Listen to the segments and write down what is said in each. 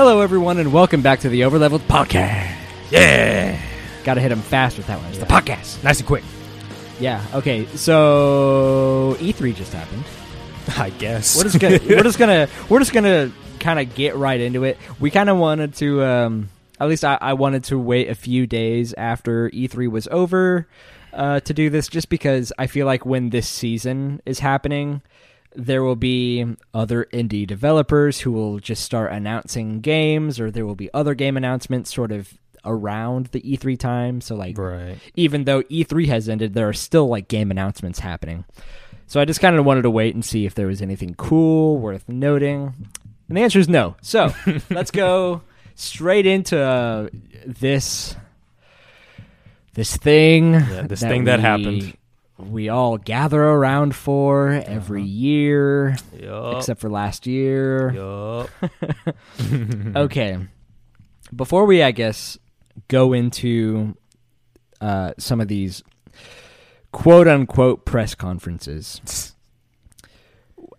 Hello, everyone, and welcome back to the Overleveled Podcast. Yeah. Got to hit them fast with that one. It's the podcast. Nice and quick. Yeah. Okay. So E3 just happened. I guess. We're just gonna we're just gonna we're just gonna kind of get right into it. We kind of wanted to, um, at least I, I wanted to wait a few days after E3 was over uh, to do this, just because I feel like when this season is happening, there will be other indie developers who will just start announcing games, or there will be other game announcements sort of around the E3 time. So like right. even though E3 has ended, there are still like game announcements happening. So I just kind of wanted to wait and see if there was anything cool worth noting. And the answer is no. So let's go straight into uh, this this thing. Yeah, this thing that happened. We all gather around for every year, Yup. except for last year. Yup. Okay. Before we, I guess, go into uh, some of these quote unquote press conferences,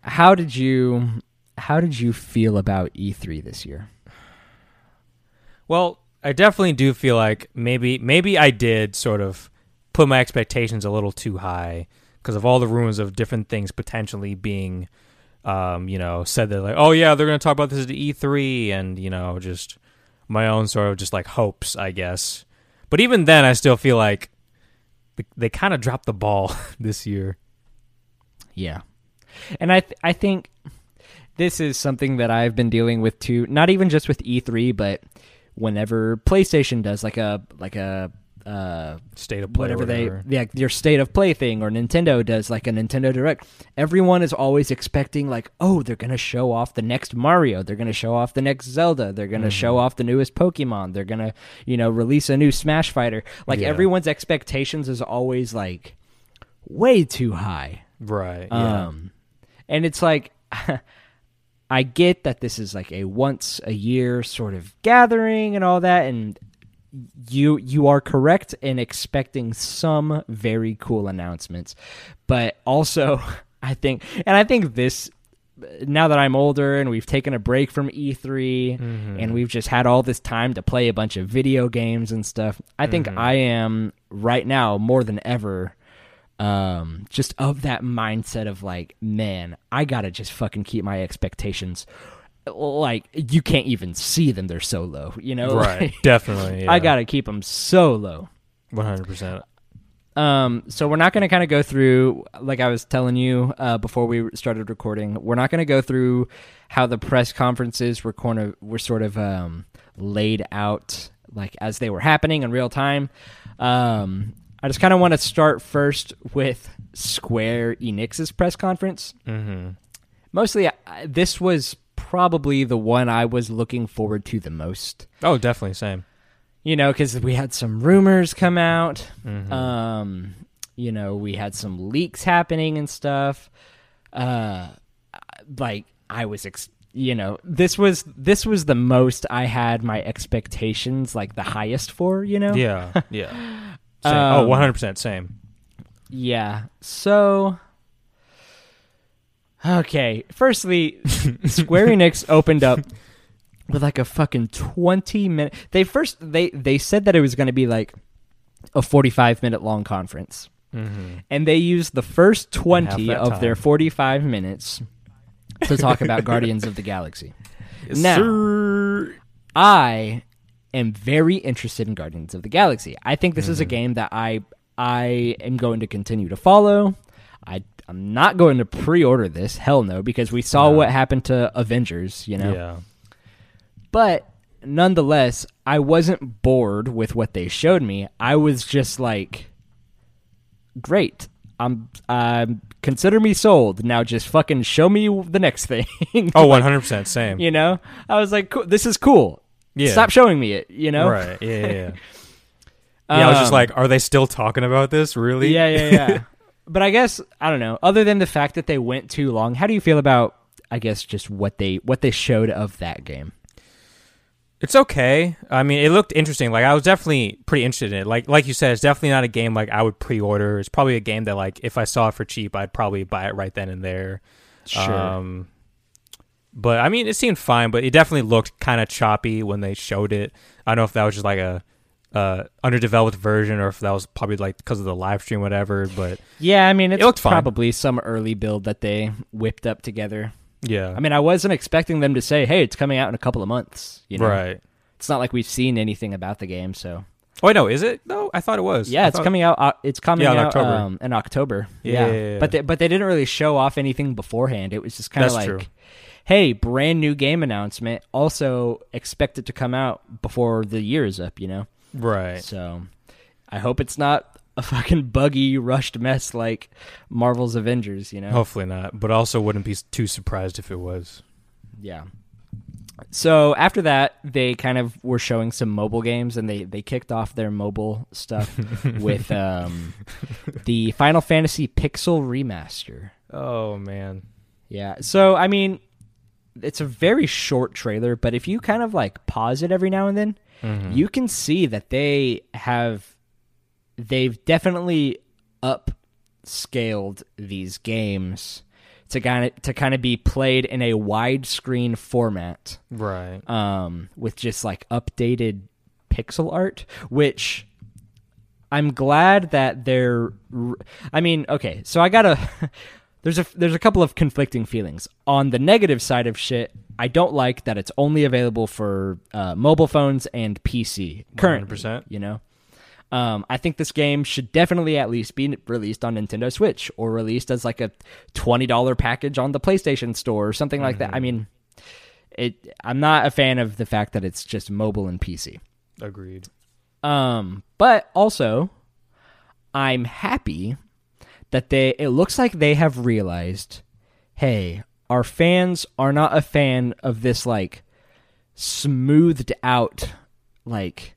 how did you how did you feel about E3 this year? Well, I definitely do feel like maybe maybe I did sort of put my expectations a little too high because of all the rumors of different things potentially being um, you know, said that like, oh yeah, they're gonna talk about this at E3 and, you know, just my own sort of just like hopes, I guess. But even then I still feel like they, kind of dropped the ball this year. Yeah. And I th- I think this is something that I've been dealing with too, not even just with E3, but whenever PlayStation does like a like a uh State of play or whatever they yeah your state of play thing or Nintendo does like a Nintendo Direct. Everyone is always expecting like, oh, they're gonna show off the next Mario, they're gonna show off the next Zelda, they're gonna show Mm-hmm. off the newest Pokemon, they're gonna you know release a new Smash Fighter. Like Yeah. everyone's expectations is always like way too high. Right. Yeah. Um, and it's like, I get that this is like a once a year sort of gathering and all that, and you you are correct in expecting some very cool announcements, but also I think, and I think this. Now that I'm older and we've taken a break from E3 and we've just had all this time to play a bunch of video games and stuff, I think I am right now more than ever um just of that mindset of like man i gotta just fucking keep my expectations like you can't even see them they're so low you know right. Definitely. i gotta keep them so low one hundred percent. um so we're not gonna kind of go through like i was telling you uh before we started recording we're not gonna go through how the press conferences were of were sort of um laid out like as they were happening in real time um i just kind of want to start first with square enix's press conference Mm-hmm. mostly uh, this was probably the one i was looking forward to the most Oh, definitely same. you know because we had some rumors come out Mhm. um you know we had some leaks happening and stuff uh like i was ex- you know this was this was the most i had my expectations like the highest for you know Yeah. Yeah. Same. oh, Um, hundred percent same. Yeah. So Okay, firstly, Square Enix opened up with like a fucking 20 minute They first they they said that it was going to be like a 45 minute long conference. Mm-hmm. And they used the first 20 that of their 45 minutes to talk about Guardians of the Galaxy. Now- I am very interested in Guardians of the Galaxy. I think this is a game that I I am going to continue to follow. I I'm not going to pre-order this. Hell no, because we saw No. what happened to Avengers, you know. Yeah. But nonetheless, I wasn't bored with what they showed me. I was just like great. I'm um consider me sold. Now just fucking show me the next thing. Oh, one hundred percent same. you know? I was like cool, this is cool. Yeah. Stop showing me it, you know? Right. Yeah. Yeah. Yeah. yeah I was just Um, like, are they still talking about this? Really? Yeah, yeah, yeah. but I guess I don't know. Other than the fact that they went too long, how do you feel about? I guess just what they what they showed of that game. It's okay. I mean, it looked interesting. Like I was definitely pretty interested in it. Like like you said, it's definitely not a game like I would pre-order. It's probably a game that like if I saw it for cheap, I'd probably buy it right then and there. Sure. Um, but I mean, it seemed fine, but it definitely looked kind of choppy when they showed it. I don't know if that was just like a uh, underdeveloped version or if that was probably like because of the live stream, whatever. But Yeah, I mean, it's It looked fine. probably some early build that they whipped up together. yeah, I mean, I wasn't expecting them to say, "Hey, it's coming out in a couple of months." You know, right. It's not like we've seen anything about the game, so Oh, I know. Is it though? I thought it was. yeah, I it's thought- coming out. Uh, it's coming Yeah, in out October. Um, in October. Yeah, yeah, yeah, but they, but they didn't really show off anything beforehand. It was just kind of like, true. "Hey, brand new game announcement. Also expect it to come out before the year is up." You know, Right. so I hope it's not a fucking buggy, rushed mess like Marvel's Avengers. You know, Hopefully not, but also wouldn't be too surprised if it was. Yeah. So after that, they kind of were showing some mobile games, and they they kicked off their mobile stuff with um, the Final Fantasy Pixel remaster. Oh man. Yeah. So I mean, it's a very short trailer, but if you kind of like pause it every now and then, Mhm. you can see that they have they've definitely upscaled these games to kind of to kind of be played in a widescreen format Right. um, with just like updated pixel art, which I'm glad that they're. I mean, okay, so I gotta. there's a there's a couple of conflicting feelings on the negative side of shit. I don't like that it's only available for uh, mobile phones and PC currently. 100%. You know, um, I think this game should definitely at least be released on Nintendo Switch or released as like a twenty dollar package on the PlayStation Store or something like that. I mean, it. I'm not a fan of the fact that it's just mobile and PC. Agreed. Um, but also, I'm happy that they. It looks like they have realized, hey, our fans are not a fan of this like smoothed out, like,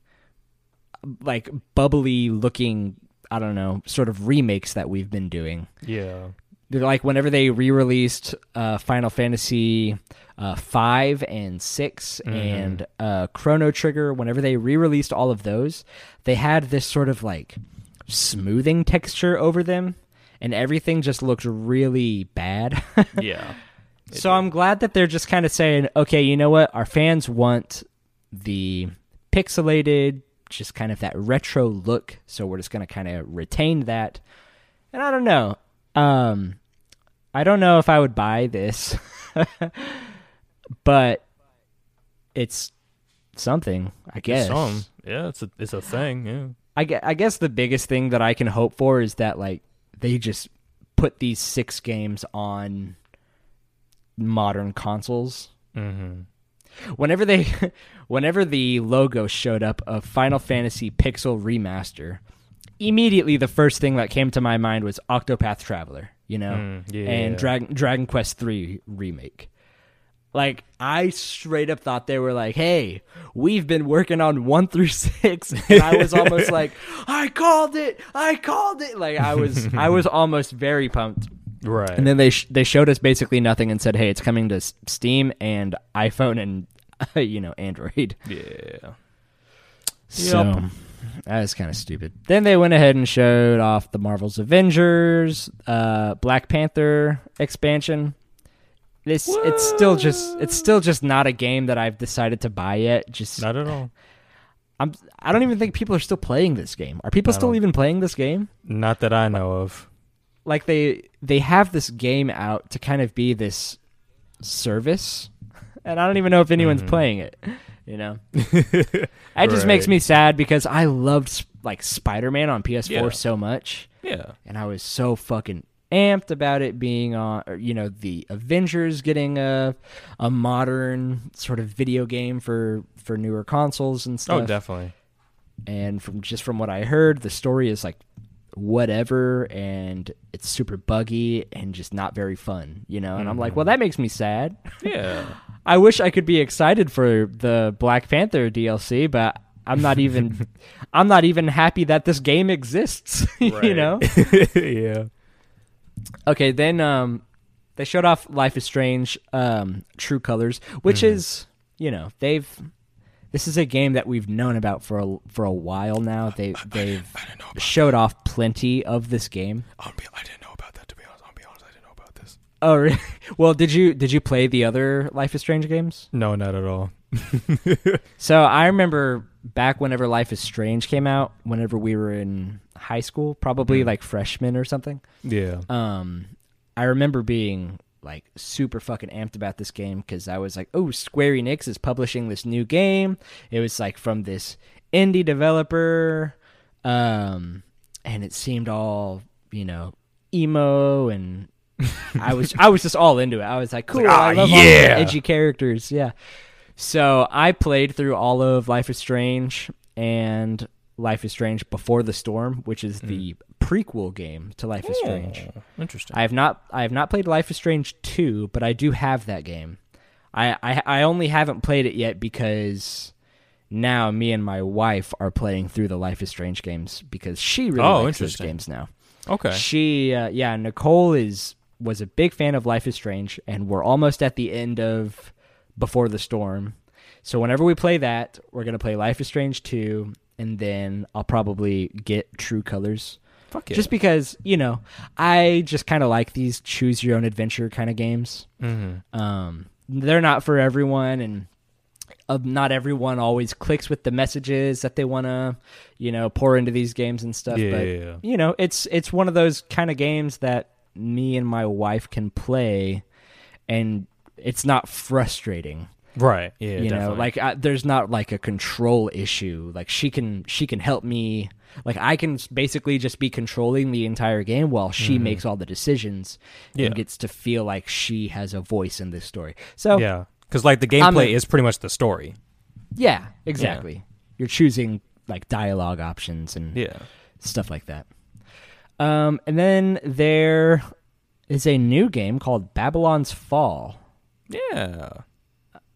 like bubbly looking. I don't know, sort of remakes that we've been doing. Yeah. They're like whenever they re-released uh, Final Fantasy uh, five and 6 and uh, Chrono Trigger, whenever they re-released all of those, they had this sort of like smoothing texture over them, and everything just looked really bad. Yeah. so I'm glad that they're just kind of saying, okay, you know what, our fans want the pixelated, just kind of that retro look, so we're just gonna kind of retain that. And I don't know. Um, I don't know if I would buy this, but it's something, I guess. Yeah, it's a it's a thing. Yeah. I, I guess the biggest thing that I can hope for is that like they just put these six games on modern consoles. Mm-hmm. Whenever they, whenever the logo showed up of Final Fantasy Pixel Remaster, immediately the first thing that came to my mind was Octopath Traveler, you know, Mm, yeah. and Dragon Dragon Quest Three remake. Like I straight up thought they were like, "Hey, we've been working on one through six. and I was almost like, "I called it! I called it!" Like I was, I was almost very pumped. Right. And then they sh- they showed us basically nothing and said, "Hey, it's coming to S- Steam and iPhone and you know Android." yeah. So that was kind of stupid. Then they went ahead and showed off the Marvel's Avengers, uh, Black Panther expansion. This it's still just it's still just not a game that I've decided to buy yet. Just Not at all. I'm I don't even think people are still playing this game. Are people still even playing this game? Not that I know of. Like they they have this game out to kind of be this service, and I don't even know if anyone's Mhm. playing it. You know, it just makes me sad because I loved like Spider Man on PS4 Yeah. so much, Yeah. and I was so fucking amped about it being on. Or, you know, the Avengers getting a a modern sort of video game for for newer consoles and oh, stuff. Oh, definitely. and from just from what I heard, the story is like whatever, and it's super buggy and just not very fun. You know, and I'm like, well, mm-hmm. that makes me sad. Yeah. I wish I could be excited for the Black Panther DLC, but I'm not even I'm not even happy that this game exists, you know. yeah. Okay, then um they showed off Life is Strange um True Colors, which Mm-hmm. is, you know, they've this is a game that we've known about for a, for a while now. They they've I didn't know showed off plenty of this game. I'll be, I didn't know about that to be honest. I'll be honest. I didn't know about this. Oh, really? well, did you did you play the other Life is Strange games? No, not at all. So I remember back whenever Life is Strange came out, whenever we were in high school, probably Mm. like freshman or something. Yeah. Um, I remember being like super fucking amped about this game because I was like, oh, Square Enix is publishing this new game. It was like from this indie developer, um, and it seemed all you know emo and. I was I was just all into it. I was like, cool. like, I "Ah, love all the yeah." edgy characters. Yeah. So I played through all of Life is Strange and Life is Strange Before the Storm, which is the prequel game to Life is Strange. Oh, interesting. I have not I have not played Life is Strange 2, but I do have that game. I, I I only haven't played it yet because now me and my wife are playing through the Life is Strange games because she really Oh, likes those games now. okay. She, uh, yeah, Nicole is was a big fan of Life is Strange, and we're almost at the end of Before the Storm. So whenever we play that, we're gonna play Life is Strange two, and then I'll probably get True Colors, Fuck yeah. just because you know I just kind of like these choose your own adventure kind of games. mm-hmm. Um, they're not for everyone, and uh, not everyone always clicks with the messages that they want to, you know, pour into these games and stuff. Yeah, but yeah, yeah. you know, it's it's one of those kind of games that me and my wife can play, and it's not frustrating. Right. Yeah. you know, definitely. like I, there's not like a control issue. Like she can she can help me. Like I can basically just be controlling the entire game while she makes all the decisions Mm-hmm. Yeah. and gets to feel like she has a voice in this story. So Yeah. Because like the gameplay a- is pretty much the story. Yeah, exactly. You're choosing like dialogue options and Yeah. stuff like that. Um, and then there is a new game called Babylon's Fall. Yeah.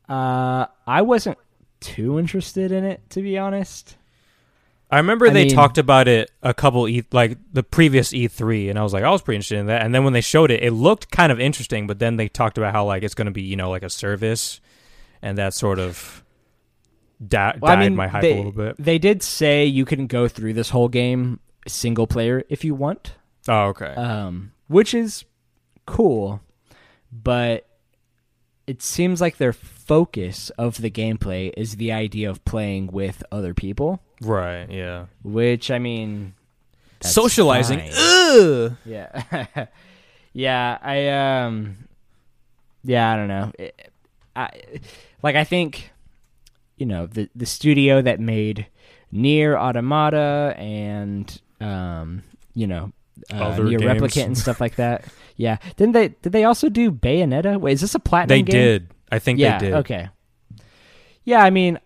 Uh, I wasn't too interested in it to be honest. I remember I they mean- talked about it a couple E like the previous E3 and I was like I was pretty interested in that and then when they showed it it looked kind of interesting but then they talked about how like it's going to be you know like a service and that sort of da- Well, died I mean, my hype they, a little bit. They did say you can go through this whole game single player if you want. Oh okay. um, which is cool, but it seems like their focus of the gameplay is the idea of playing with other people. right, yeah. Which I mean, Socializing. yeah, yeah. I um, yeah. I don't know. It- I like. I think you know the the studio that made NieR Automata and um, you know. Uh, Other NieR games. Replicant and stuff like that. Yeah. Didn't they? Did they also do Bayonetta? Wait, is this a platinum? They game? did. I think yeah, they did. Okay. Yeah, I mean,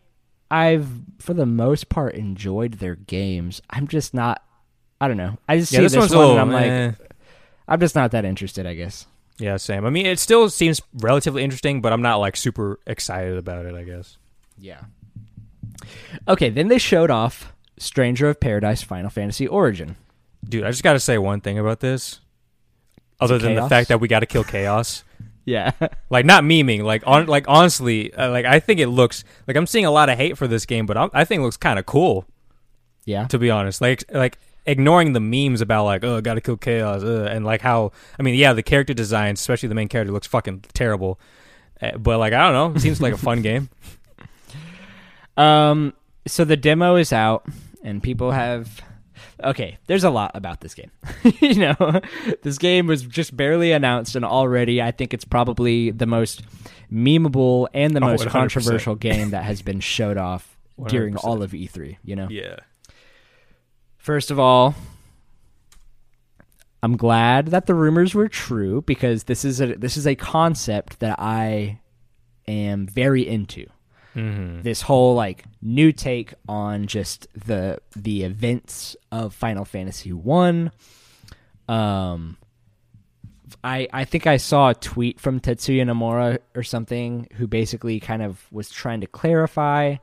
I've for the most part enjoyed their games. I'm just not. I don't know. I just Yeah, see this, this, one's one and I'm like, eh. I'm just not that interested. I guess. Yeah, same. I mean, it still seems relatively interesting, but I'm not like super excited about it, I guess. Yeah. Okay, then they showed off Stranger of Paradise Final Fantasy Origin. Dude, I just got to say one thing about this. Other than the fact that we got to kill chaos. Yeah. like not memeing like on like honestly uh, like i think it looks like i'm seeing a lot of hate for this game but I'm, i think it looks kind of cool yeah. to be honest like like ignoring the memes about like oh gotta kill chaos uh, and like how i mean yeah the character design especially the main character looks fucking terrible uh, but like i don't know it seems like a fun game Um. So the demo is out, and people have. Okay, there's a lot about this game. you know, this game was just barely announced, and already I think it's probably the most memeable and the Oh, most 100%. controversial game that has been showed off during 100%. all of E3. You know, yeah first of all, I'm glad that the rumors were true because this is a this is a concept that I am very into mm-hmm. this whole like new take on just the the events of Final Fantasy 1 um I I think I saw a tweet from Tetsuya Nomura or something who basically kind of was trying to clarify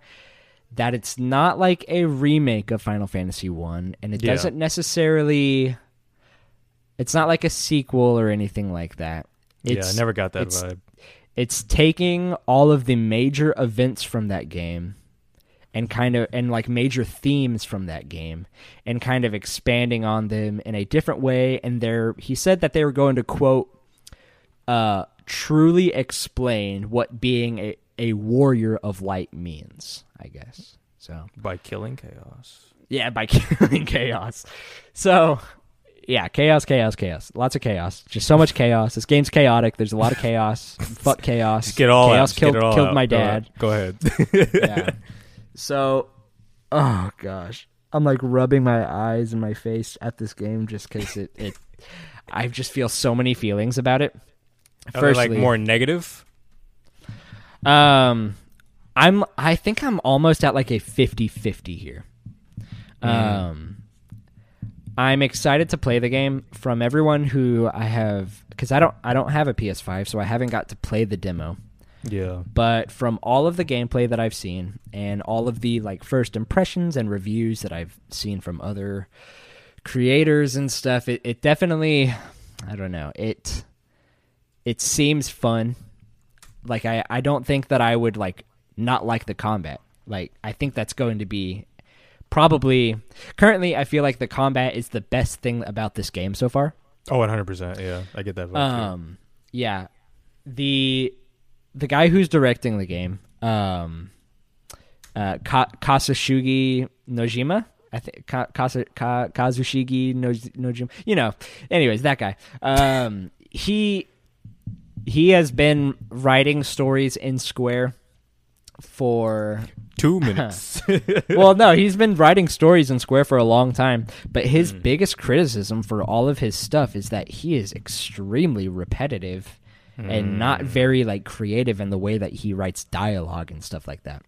that it's not like a remake of Final Fantasy 1 and it Yeah. doesn't necessarily it's not like a sequel or anything like that. yeah i never got that it's- vibe it's taking all of the major events from that game and kind of and like major themes from that game and kind of expanding on them in a different way and they're he said that they were going to quote uh, truly explain what being a, a warrior of light means. I guess so. By killing chaos. Yeah, by killing chaos. So, yeah, chaos, chaos, chaos. Lots of chaos. Just so much chaos. This game's chaotic. There's a lot of chaos. Fuck chaos. Just get all chaos out. killed all killed out. my dad. Go ahead. yeah. So, oh gosh, I'm like rubbing my eyes and my face at this game just because it, it. I just feel so many feelings about it. Are they, like Firstly- more negative. Um, I'm. I think I'm almost at like a 50-50 here. Um, I'm excited to play the game from everyone who I have because I don't. I don't have a PS5, so I haven't got to play the demo. Yeah. but from all of the gameplay that I've seen and all of the like first impressions and reviews that I've seen from other creators and stuff, it, it definitely I don't know, it it seems fun. Like I, I don't think that I would like not like the combat. Like I think that's going to be probably currently I feel like the combat is the best thing about this game so far. Oh, 100. percent Yeah, I get that. Vibe too. Um, yeah, the the guy who's directing the game, um, uh, Ka- Kasashugi Nojima. I think Ka- Kasa- Ka- Kazushige Noj- Nojima. You know. Anyways, that guy. Um, he he has been writing stories in Square for Two minutes. well, no, he's been writing stories in Square for a long time, but his biggest criticism for all of his stuff is that he is extremely repetitive and not very like creative in the way that he writes dialogue and stuff like that.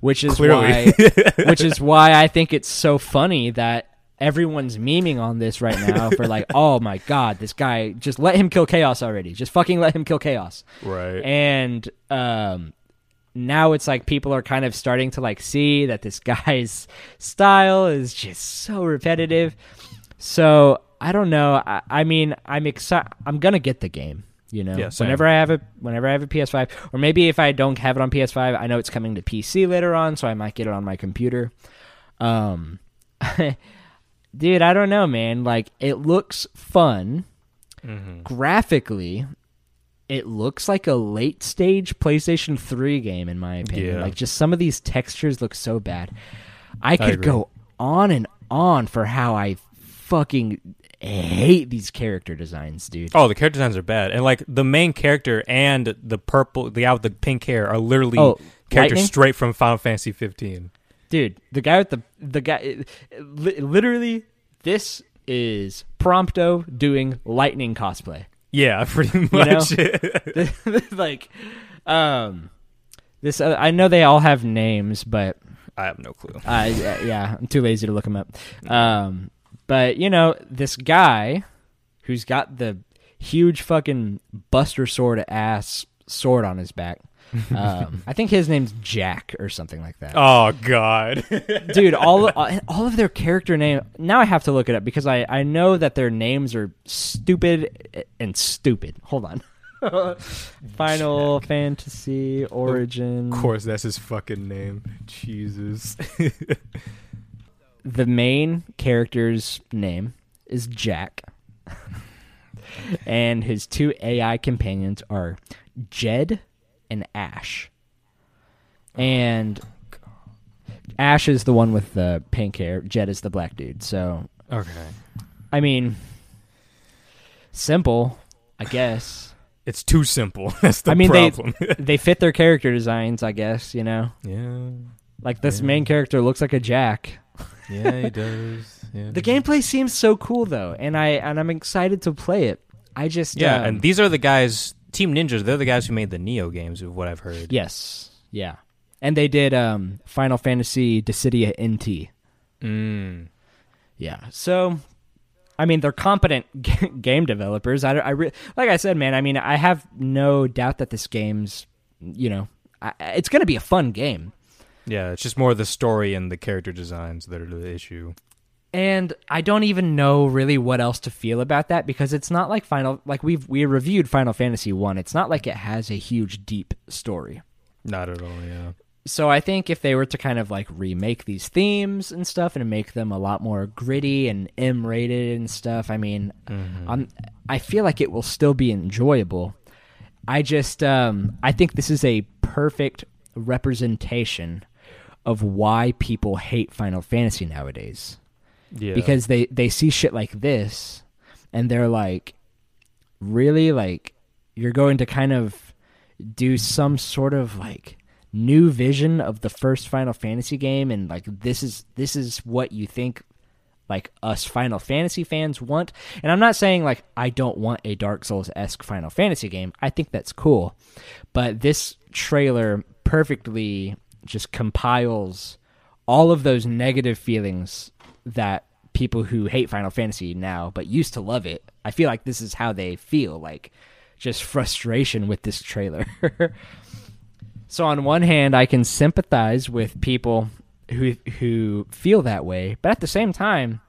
Which is Clearly. why which is why I think it's so funny that everyone's memeing on this right now for like, "Oh my god, this guy just let him kill chaos already. Just fucking let him kill chaos." right. and um now it's like people are kind of starting to like see that this guy's style is just so repetitive. So i don't know. I, I mean i'm excited i'm gonna get the game you know? Yeah, whenever i have a whenever i have a ps5 or maybe if i don't have it on ps5 i know it's coming to pc later on so i might get it on my computer. Um dude i don't know man. Like it looks fun. Hmm graphically it looks like a late stage PlayStation 3 game in my opinion. Yeah. Like just some of these textures look so bad. I could agree. go on and on for how I fucking hate these character designs, dude. Oh, the character designs are bad, and like the main character and the purple, the guy with the pink hair are literally Oh, characters Lightning? straight from Final Fantasy 15. Dude, the guy with the the guy literally this is Prompto doing lightning cosplay. Yeah, pretty know? much. like um this uh, I know they all have names, but I have no clue. Uh, yeah, yeah, I'm too lazy to look them up. Um, but you know, this guy who's got the huge fucking Buster Sword ass sword on his back. Um, I think his name's Jack or something like that. Oh God. Dude, all all of their character name. Now I have to look it up because I I know that their names are stupid and stupid. Hold on. Final Fantasy Origin. of course, that's his fucking name. Jesus. the main character's name is Jack, and his two AI companions are Jed and Ash. And Ash is the one with the pink hair. Jed is the black dude. So, okay. I mean, simple, I guess. It's too simple. That's the I mean, they- problem. they fit their character designs, I guess. You know, yeah. like this Yeah. main character looks like a Jack. Yeah, he does. Yeah. The gameplay seems so cool though, and I and I'm excited to play it. I just Yeah, um, and these are the guys. Team Ninjas. They're the guys who made the Nioh games, of what I've heard. yes, yeah, and they did um Final Fantasy Dissidia NT. Mm. Yeah, so I mean they're competent g- game developers. I, I re- like I said, man. I mean I have no doubt that this game's you know I, it's gonna be a fun game. Yeah, it's just more the story and the character designs that are the issue. And I don't even know really what else to feel about that because it's not like Final like we've we reviewed Final Fantasy 1. It's not like it has a huge deep story. Not at all. Yeah. So I think if they were to kind of like remake these themes and stuff and make them a lot more gritty and M rated and stuff, I mean, Mhm. I'm I feel like it will still be enjoyable. I just um I think this is a perfect representation of why people hate Final Fantasy nowadays. Yeah. Because they they see shit like this and they're like really like you're going to kind of do some sort of like new vision of the first Final Fantasy game and like this is this is what you think like us Final Fantasy fans want. And I'm not saying like I don't want a Dark Souls esque Final Fantasy game. I think that's cool. But this trailer perfectly just compiles all of those negative feelings that people who hate Final Fantasy now but used to love it. I feel like this is how they feel, like just frustration with this trailer. so on one hand, I can sympathize with people who who feel that way, but at the same time,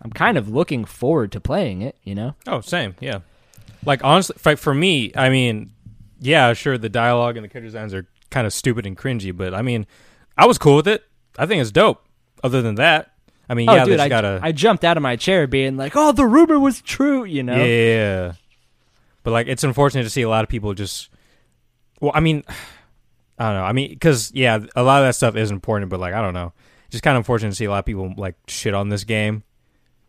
I'm kind of looking forward to playing it, you know? Oh, same. Yeah. Like honestly, for, for me, I mean, yeah, sure, the dialogue and the character designs are kind of stupid and cringy, but I mean, I was cool with it. I think it's dope. Other than that, I mean, Oh, yeah, dude, I, gotta. I jumped out of my chair being like, "Oh, the rumor was true," you know? Yeah. But like it's unfortunate to see a lot of people just well, I mean I don't know. I mean cuz yeah, a lot of that stuff is important, but like I don't know. Just kind of unfortunate to see a lot of people like shit on this game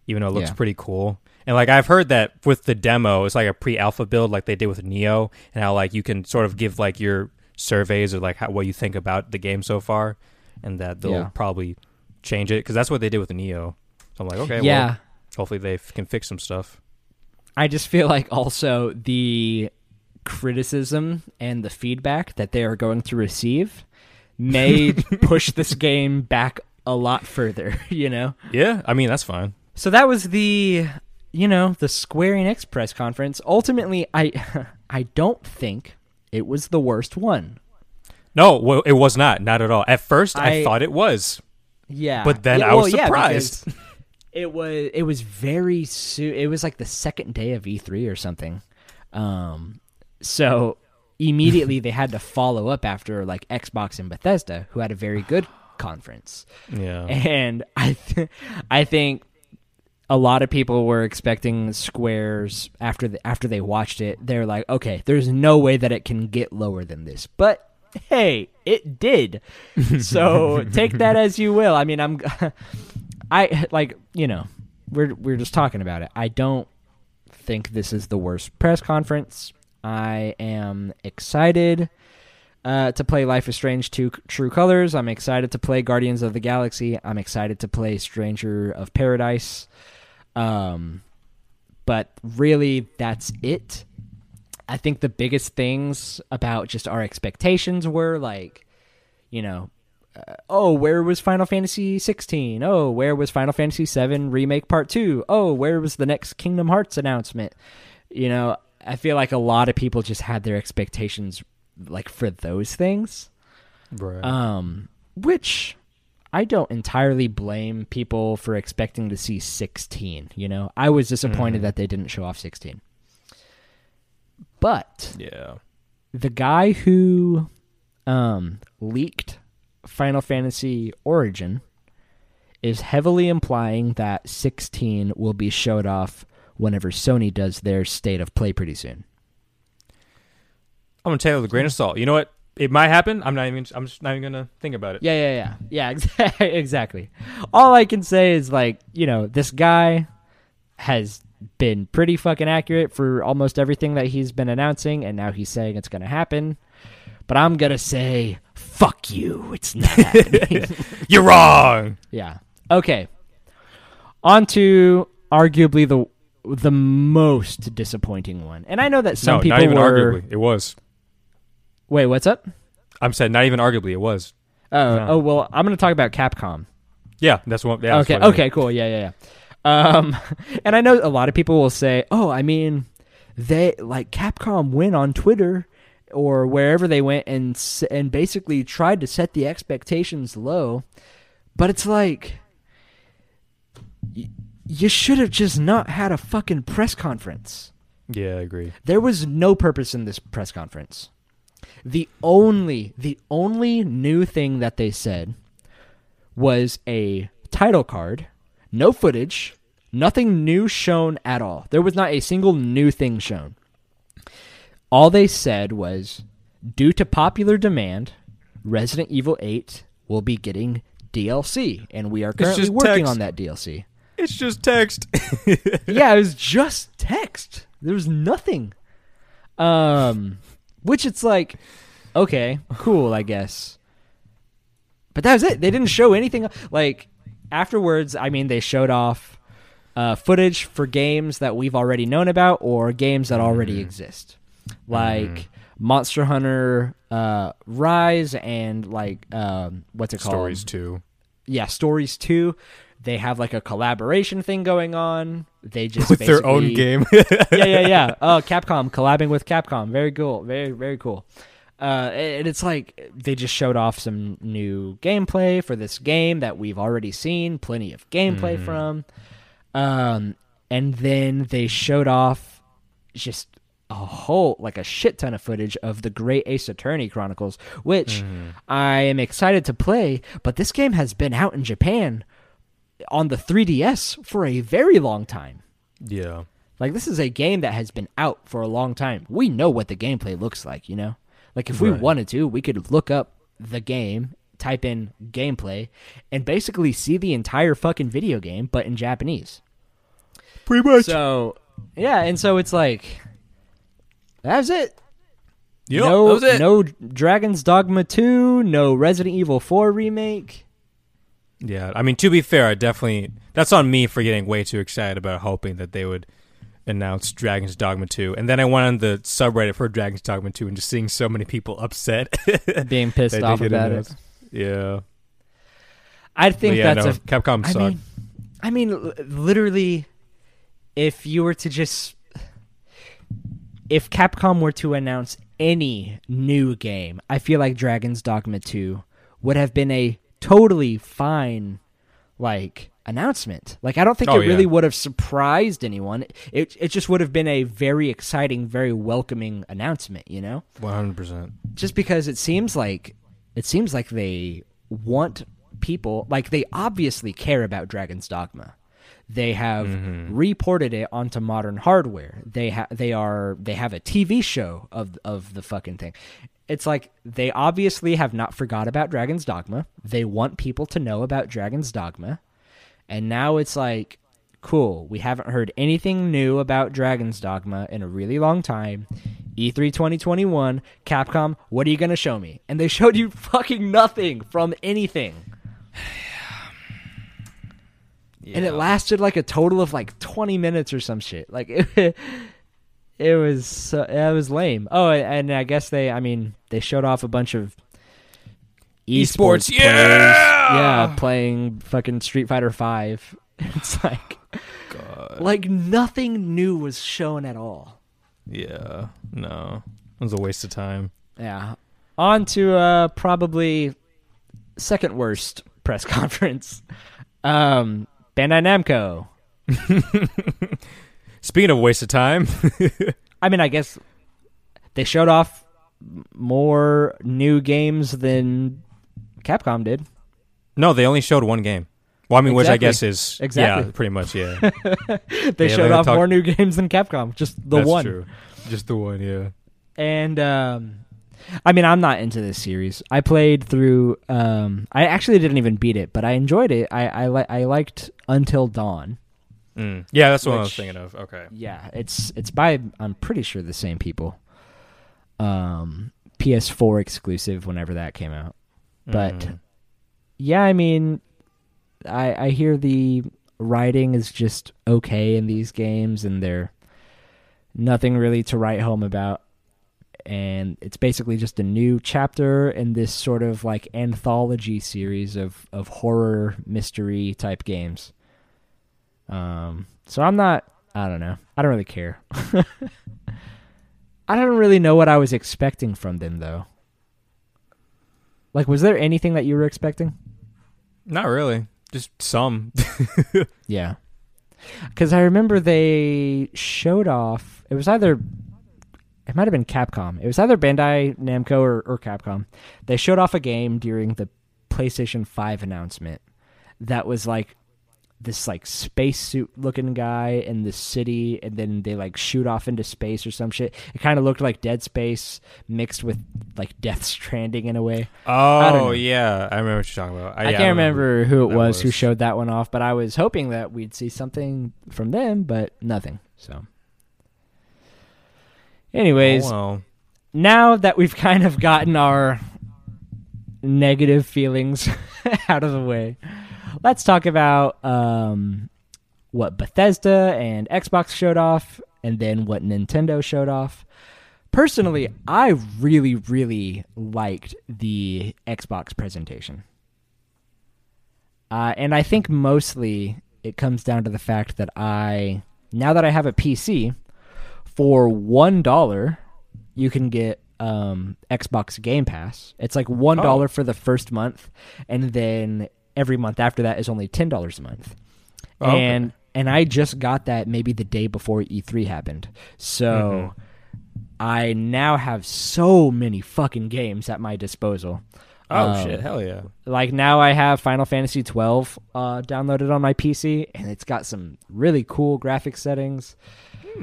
even though it looks Yeah. pretty cool. And like I've heard that with the demo, it's like a pre-alpha build like they did with Nioh and how like you can sort of give like your surveys or like how, what you think about the game so far and that they'll Yeah. probably change it cuz that's what they did with Nioh. So I'm like, okay, yeah. well, hopefully they f- can fix some stuff. I just feel like also the criticism and the feedback that they are going to receive may push this game back a lot further, you know? Yeah, I mean that's fine. So that was the you know, the Square Enix press conference. Ultimately, I I don't think it was the worst one. No, well, it was not. Not at all. At first, I, I- thought it was. Yeah. But then Yeah, I was well, surprised. because it was it was very soon. It was like the second day of E3 or something. Um, so immediately they had to follow up after like Xbox and Bethesda, who had a very good conference. Yeah. And I, th- I think a lot of people were expecting Squares after the, after they watched it. They're like, okay, there's no way that it can get lower than this, but. Hey, it did. So take that as you will. I mean, I'm, I like you know, we're we're just talking about it. I don't think this is the worst press conference. I am excited uh, to play Life is Strange 2 True Colors. I'm excited to play Guardians of the Galaxy. I'm excited to play Stranger of Paradise. Um, but really, that's it. I think the biggest things about just our expectations were like, you know, uh, oh, where was Final Fantasy 16? Oh, where was Final Fantasy 7 Remake Part 2? Oh, where was the next Kingdom Hearts announcement? You know, I feel like a lot of people just had their expectations like for those things. Right. Um, which I don't entirely blame people for expecting to see 16, you know. I was disappointed Mhm. that they didn't show off 16. But yeah. the guy who um, leaked Final Fantasy Origin is heavily implying that 16 will be showed off whenever Sony does their state of play pretty soon. I'm gonna take it with a grain of salt. You know what? It might happen. I'm not even. I'm just not even gonna think about it. Yeah, yeah, yeah. Yeah, exactly. All I can say is like, you know, this guy has been pretty fucking accurate for almost everything that he's been announcing and now he's saying it's going to happen. But I'm going to say fuck you. It's not happening. You're wrong. Yeah. Okay. On to arguably the the most disappointing one. And I know that some no, people not even were arguably. It was. Wait, what's up? I'm saying not even arguably. It was. Oh, No. oh well, I'm going to talk about Capcom. Yeah, that's what. Yeah, that's okay, what I mean. okay, cool. Yeah, yeah, yeah. Um and I know a lot of people will say, "Oh, I mean, they like Capcom went on Twitter or wherever they went and and basically tried to set the expectations low." But it's like y- you should have just not had a fucking press conference. Yeah, I agree. There was no purpose in this press conference. The only the only new thing that they said was a title card, no footage, nothing new shown at all. There was not a single new thing shown. all they said was, due to popular demand, Resident Evil 8 will be getting DLC, and we are currently working text. on that DLC. It's just text. yeah, it was just text. There was nothing. Um, which it's like, okay, cool, I guess. But that was it. They didn't show anything. Like afterwards, I mean, they showed off uh, footage for games that we've already known about or games that already exist, like Monster Hunter uh, Rise and like um, what's it called? Stories too. yeah, Stories 2. They have like a collaboration thing going on. They just With their own game. yeah, yeah, yeah. Oh, Capcom collabing with Capcom. Very cool. Very, very cool. Uh, and it's like they just showed off some new gameplay for this game that we've already seen plenty of gameplay from. Um, and then they showed off just a whole, like a shit ton of footage of the Great Ace Attorney Chronicles, which I am excited to play. But this game has been out in Japan on the 3DS for a very long time. yeah. Like this is a game that has been out for a long time. We know what the gameplay looks like, you know? Like if we Right. wanted to, we could look up the game, type in gameplay, and basically see the entire fucking video game but in Japanese. Pretty much. So, yeah, and so it's like that's it. Yep, no that was it. no Dragon's Dogma 2, no Resident Evil 4 remake. Yeah, I mean to be fair, I definitely that's on me for getting way too excited about hoping that they would announce Dragon's Dogma 2. And then I went on the subreddit for Dragon's Dogma 2 and just seeing so many people upset Being pissed off about it. Yeah. I think yeah, that's no, a Capcom I sucked. mean, I mean, literally, if you were to just, if Capcom were to announce any new game, I feel like Dragon's Dogma 2 would have been a totally fine, like, announcement. Like, I don't think Oh, it really yeah. would have surprised anyone. It, it just would have been a very exciting, very welcoming announcement, you know? 100%. just because it seems like it seems like they want people like they obviously care about Dragon's Dogma. They have reported it onto modern hardware. They ha- they are they have a TV show of of the fucking thing. It's like they obviously have not forgot about Dragon's Dogma. They want people to know about Dragon's Dogma. And now it's like cool, we haven't heard anything new about Dragon's Dogma in a really long time. E E3 2021, Capcom, what are you going to show me? And they showed you fucking nothing from anything. And it lasted like a total of like 20 minutes or some shit. Like it, it was so, it was lame. Oh, and I guess they I mean, they showed off a bunch of Esports, esports yeah! players. Yeah, playing fucking Street Fighter 5. It's like like nothing new was shown at all. Yeah. No. It was a waste of time. Yeah. On to uh, probably second worst press conference. Um, Bandai Namco. Speaking of waste of time, I mean, I guess they showed off more new games than Capcom did. No, they only showed one game. Well, I mean, which I guess is Exactly. yeah, pretty much yeah. They Yeah, showed off talked- more new games than Capcom. Just the That's one. true. Just the one, yeah. And um, I mean, I'm not into this series. I played through. Um, I actually didn't even beat it, but I enjoyed it. I I, li- I liked Until Dawn. Mm. Yeah, that's what I was thinking of. Okay. Yeah, it's it's by I'm pretty sure the same people. Um, PS4 exclusive whenever that came out. But Mhm. Yeah, I mean, I I hear the writing is just okay in these games, and they're nothing really to write home about. And it's basically just a new chapter in this sort of like anthology series of of horror mystery type games. Um, so I'm not. I don't know. I don't really care. I don't really know what I was expecting from them though. Like, was there anything that you were expecting? Not really. Just some. Yeah. Because I remember they showed off. It was either. It might have been Capcom. It was either Bandai Namco or, or Capcom. They showed off a game during the PlayStation 5 announcement that was like this like spacesuit looking guy in the city, and then they like shoot off into space or some shit. It kind of looked like Dead Space mixed with like Death Stranding in a way. Oh yeah, I remember what you're talking about. I yeah, can't remember who it that was, who showed that one off, but I was hoping that we'd see something from them, but nothing. So, anyways, Oh, well. now that we've kind of gotten our negative feelings out of the way, let's talk about um, what Bethesda and Xbox showed off, and then what Nintendo showed off. Personally, I really, really liked the Xbox presentation. Uh, and I think mostly it comes down to the fact that I, now that I have a PC, for one dollar, you can get um, Xbox Game Pass. It's like one dollar for the first month, and then every month after that is only ten dollars a month. Oh, okay. And and I just got that maybe the day before E3 happened. So I now have so many fucking games at my disposal. Oh Um, shit, hell yeah. like now I have Final Fantasy 12 uh, downloaded on my PC, and it's got some really cool graphic settings.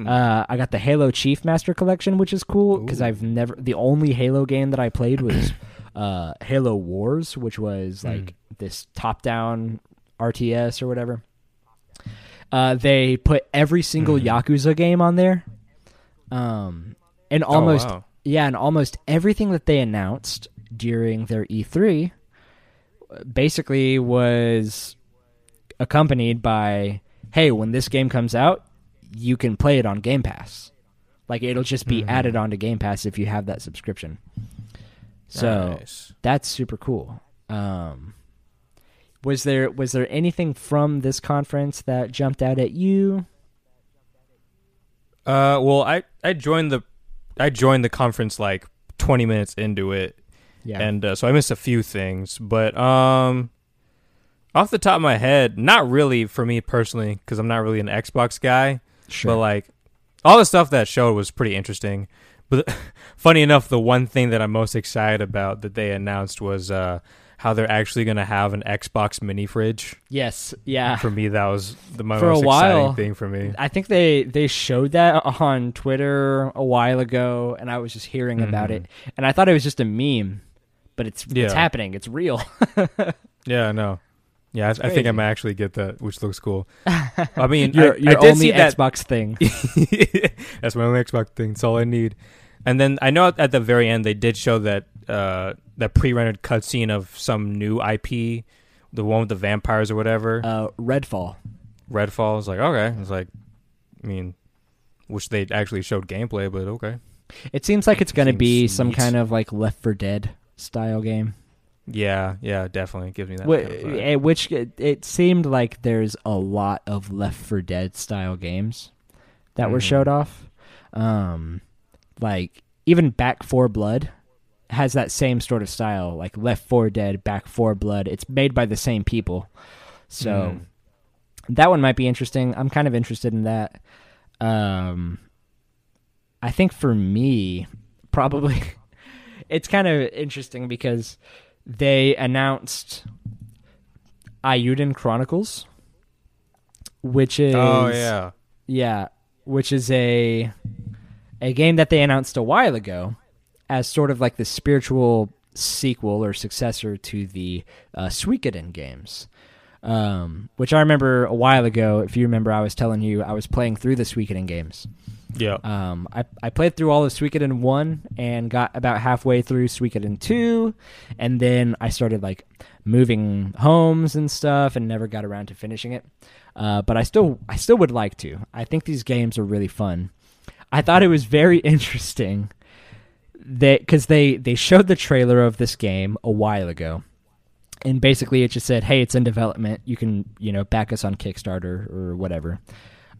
Uh, I got the Halo Chief Master Collection, which is cool because I've never the only Halo game that I played was uh, Halo Wars, which was like this top-down RTS or whatever. Uh, they put every single Yakuza game on there, um, and almost wow. yeah, and almost everything that they announced during their E3 uh, basically was accompanied by, "Hey, when this game comes out, you can play it on Game Pass. Like it'll just be added onto Game Pass if you have that subscription." So Nice. that's super cool. Um, was there was there anything from this conference that jumped out at you? Uh, well, I I joined the I joined the conference like 20 minutes into it, Yeah, and uh, so I missed a few things. But um, off the top of my head, not really for me personally, because I'm not really an Xbox guy. sure. But like all the stuff that showed was pretty interesting. But funny enough, the one thing that I'm most excited about that they announced was uh, how they're actually going to have an Xbox mini fridge. yes, yeah. For me, that was the most For a exciting while, thing for me. I think they they showed that on Twitter a while ago, and I was just hearing about it, and I thought it was just a meme, but it's Mm-hmm. Yeah. it's happening. It's real. Yeah, no. Yeah, I, I think I might actually get that, which looks cool. I mean, your I, your I did only see that. Xbox thing. That's my only Xbox thing. That's all I need. And then I know at the very end they did show that uh, that pre-rendered cutscene of some new IP, the one with the vampires or whatever. Uh, Redfall. Redfall. I was like, okay. It's like, I mean, wish they actually showed gameplay, but okay. It seems like it's going to be some kind of like Left 4 Dead style game. Yeah, yeah, definitely gives me that. Wh- kind of eh, which it, it seemed like there's a lot of Left 4 Dead style games that were Mhm. showed off. Um, like even Back 4 Blood has that same sort of style, like Left 4 Dead, Back 4 Blood. It's made by the same people, so Mhm. that one might be interesting. I'm kind of interested in that. Um, I think for me, probably it's kind of interesting because they announced Eiyuden Chronicles, which is oh yeah, yeah, which is a a game that they announced a while ago as sort of like the spiritual sequel or successor to the uh, Suikoden games. Um, which I remember a while ago. If you remember, I was telling you I was playing through the Suikoden games. Yeah. Um, I, I played through all of Suikoden 1 and got about halfway through Suikoden 2, and then I started like moving homes and stuff and never got around to finishing it. Uh, but I still I still would like to. I think these games are really fun. I thought it was very interesting that because they they showed the trailer of this game a while ago, and basically it just said, "Hey, it's in development. You can you know back us on Kickstarter or whatever."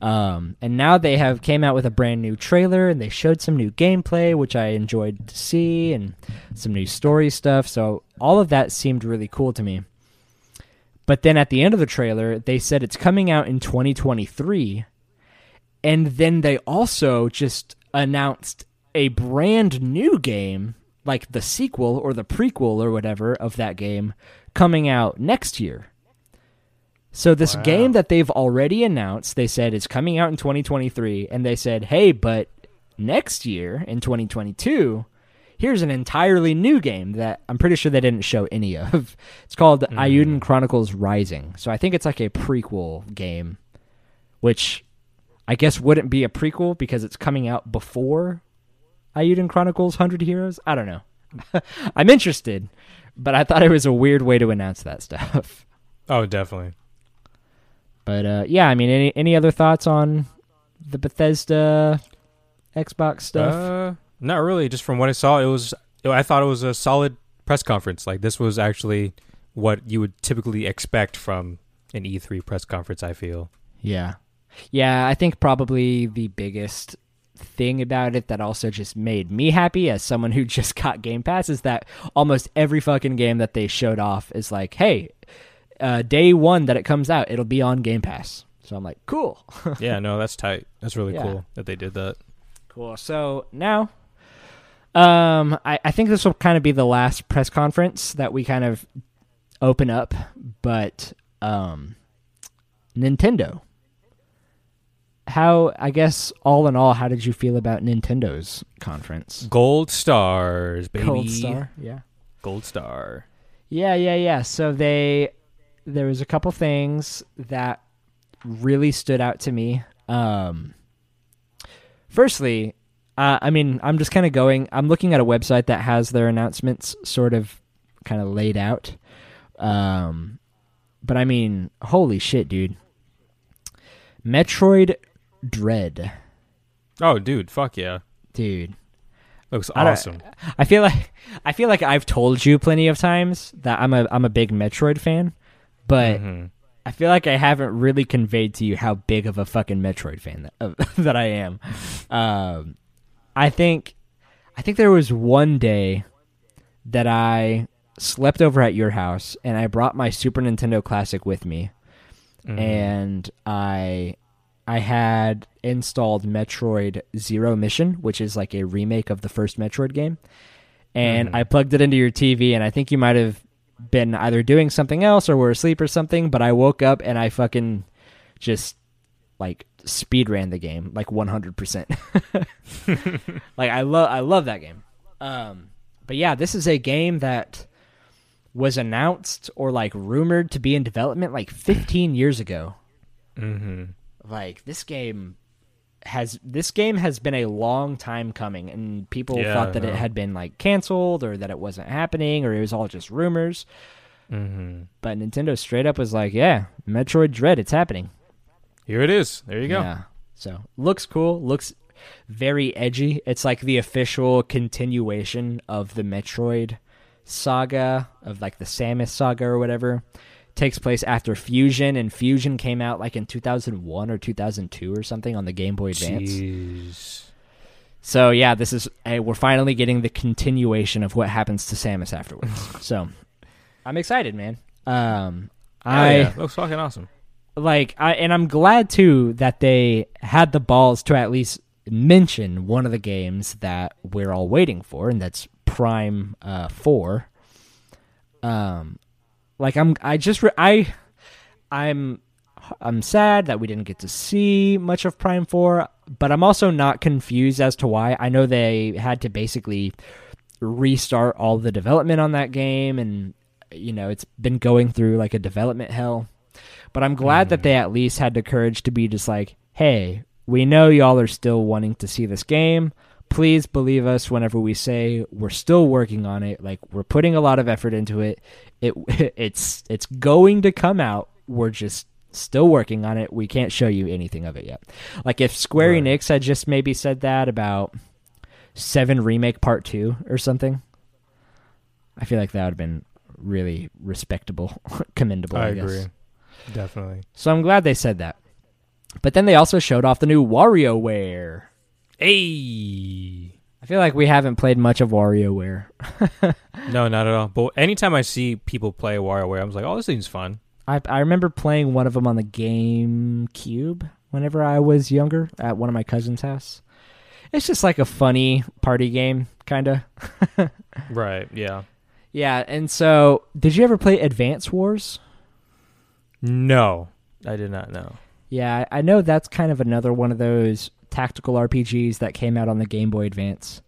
Um, and now they have came out with a brand new trailer and they showed some new gameplay, which I enjoyed to see, and some new story stuff. So all of that seemed really cool to me. But then at the end of the trailer, they said it's coming out in 2023. And then they also just announced a brand new game, like the sequel or the prequel or whatever of that game, coming out next year. So this Wow. game that they've already announced, they said is coming out in 2023, and they said, "Hey, but next year in 2022, here's an entirely new game that I'm pretty sure they didn't show any of. It's called Mm. Eiyuden Chronicles Rising. So I think it's like a prequel game, which I guess wouldn't be a prequel because it's coming out before Eiyuden Chronicles 100 Heroes. I don't know. I'm interested, but I thought it was a weird way to announce that stuff. Oh, definitely. But uh, yeah, I mean, any any other thoughts on the Bethesda Xbox stuff? Uh, not really. Just from what I saw, it was. I thought it was a solid press conference. Like this was actually what you would typically expect from an E3 press conference. I feel. yeah, yeah. I think probably the biggest thing about it that also just made me happy as someone who just got Game Pass is that almost every fucking game that they showed off is like, hey, uh, day one that it comes out, it'll be on Game Pass. So I'm like, cool. yeah, no, that's tight. That's really Yeah. cool that they did that. Cool. So now, um, I, I think this will kind of be the last press conference that we kind of open up, but um, Nintendo. How I guess all in all, how did you feel about Nintendo's conference? Gold stars, baby. Gold Star, yeah, Gold star. yeah, yeah, yeah. So they there was a couple things that really stood out to me. Um, firstly, uh, I mean, I'm just kind of going. I'm looking at a website that has their announcements sort of kind of laid out. Um, but I mean, holy shit, dude! Metroid Dread, Oh, dude, fuck yeah, dude. looks I awesome. I feel like I feel like I've told you plenty of times that I'm a I'm a big Metroid fan, but Mhm. I feel like I haven't really conveyed to you how big of a fucking Metroid fan that, that I am. Um, I think, I think there was one day that I slept over at your house and I brought my Super Nintendo Classic with me, Mhm. and I, I had installed Metroid Zero Mission, which is like a remake of the first Metroid game, and Mhm. I plugged it into your TV, and I think you might have been either doing something else or were asleep or something, but I woke up and I fucking just like speed ran the game like 100%. like I love I love that game. Um but yeah, this is a game that was announced or like rumored to be in development like 15 years ago. Mhm. Like this game has this game has been a long time coming and people Yeah, thought that it had been like canceled or that it wasn't happening or it was all just rumors. Mhm. But Nintendo straight up was like, "Yeah, Metroid Dread, it's happening." Here it is. There you go. Yeah. So looks cool. Looks very edgy. It's like the official continuation of the Metroid saga of like the Samus saga or whatever. Takes place after Fusion, and Fusion came out like in 2001 or 2002 or something on the Game Boy Advance. Jeez. So yeah, this is hey, we're finally getting the continuation of what happens to Samus afterwards. so I'm excited, man. Um, Oh, I yeah. looks fucking awesome. like I and I'm glad too that they had the balls to at least mention one of the games that we're all waiting for, and that's Prime uh, Four. Um, like I'm, I just re- I, I'm, I'm sad that we didn't get to see much of Prime Four, but I'm also not confused as to why. I know they had to basically restart all the development on that game, and you know it's been going through like a development hell. But I'm glad that mm-hmm. they at least had the courage to be just like, hey, we know y'all are still wanting to see this game. Please believe us whenever we say we're still working on it. Like we're putting a lot of effort into it. It it's it's going to come out. We're just still working on it. We can't show you anything of it yet. Like if Square Right. Enix had just maybe said that about Seven Remake Part Two or something, I feel like that would have been really respectable, commendable. I, I guess. agree. Definitely. So I'm glad they said that. But then they also showed off the new WarioWare. Hey. I feel like we haven't played much of WarioWare. No, not at all. But anytime I see people play WarioWare, I'm like, oh, this thing's fun. I I remember playing one of them on the GameCube whenever I was younger at one of my cousin's house. It's just like a funny party game, kind of. Right. Yeah. Yeah, and so did you ever play Advance Wars? No, I did not know. Yeah, I I know that's kind of another one of those tactical RPGs that came out on the Game Boy Advance,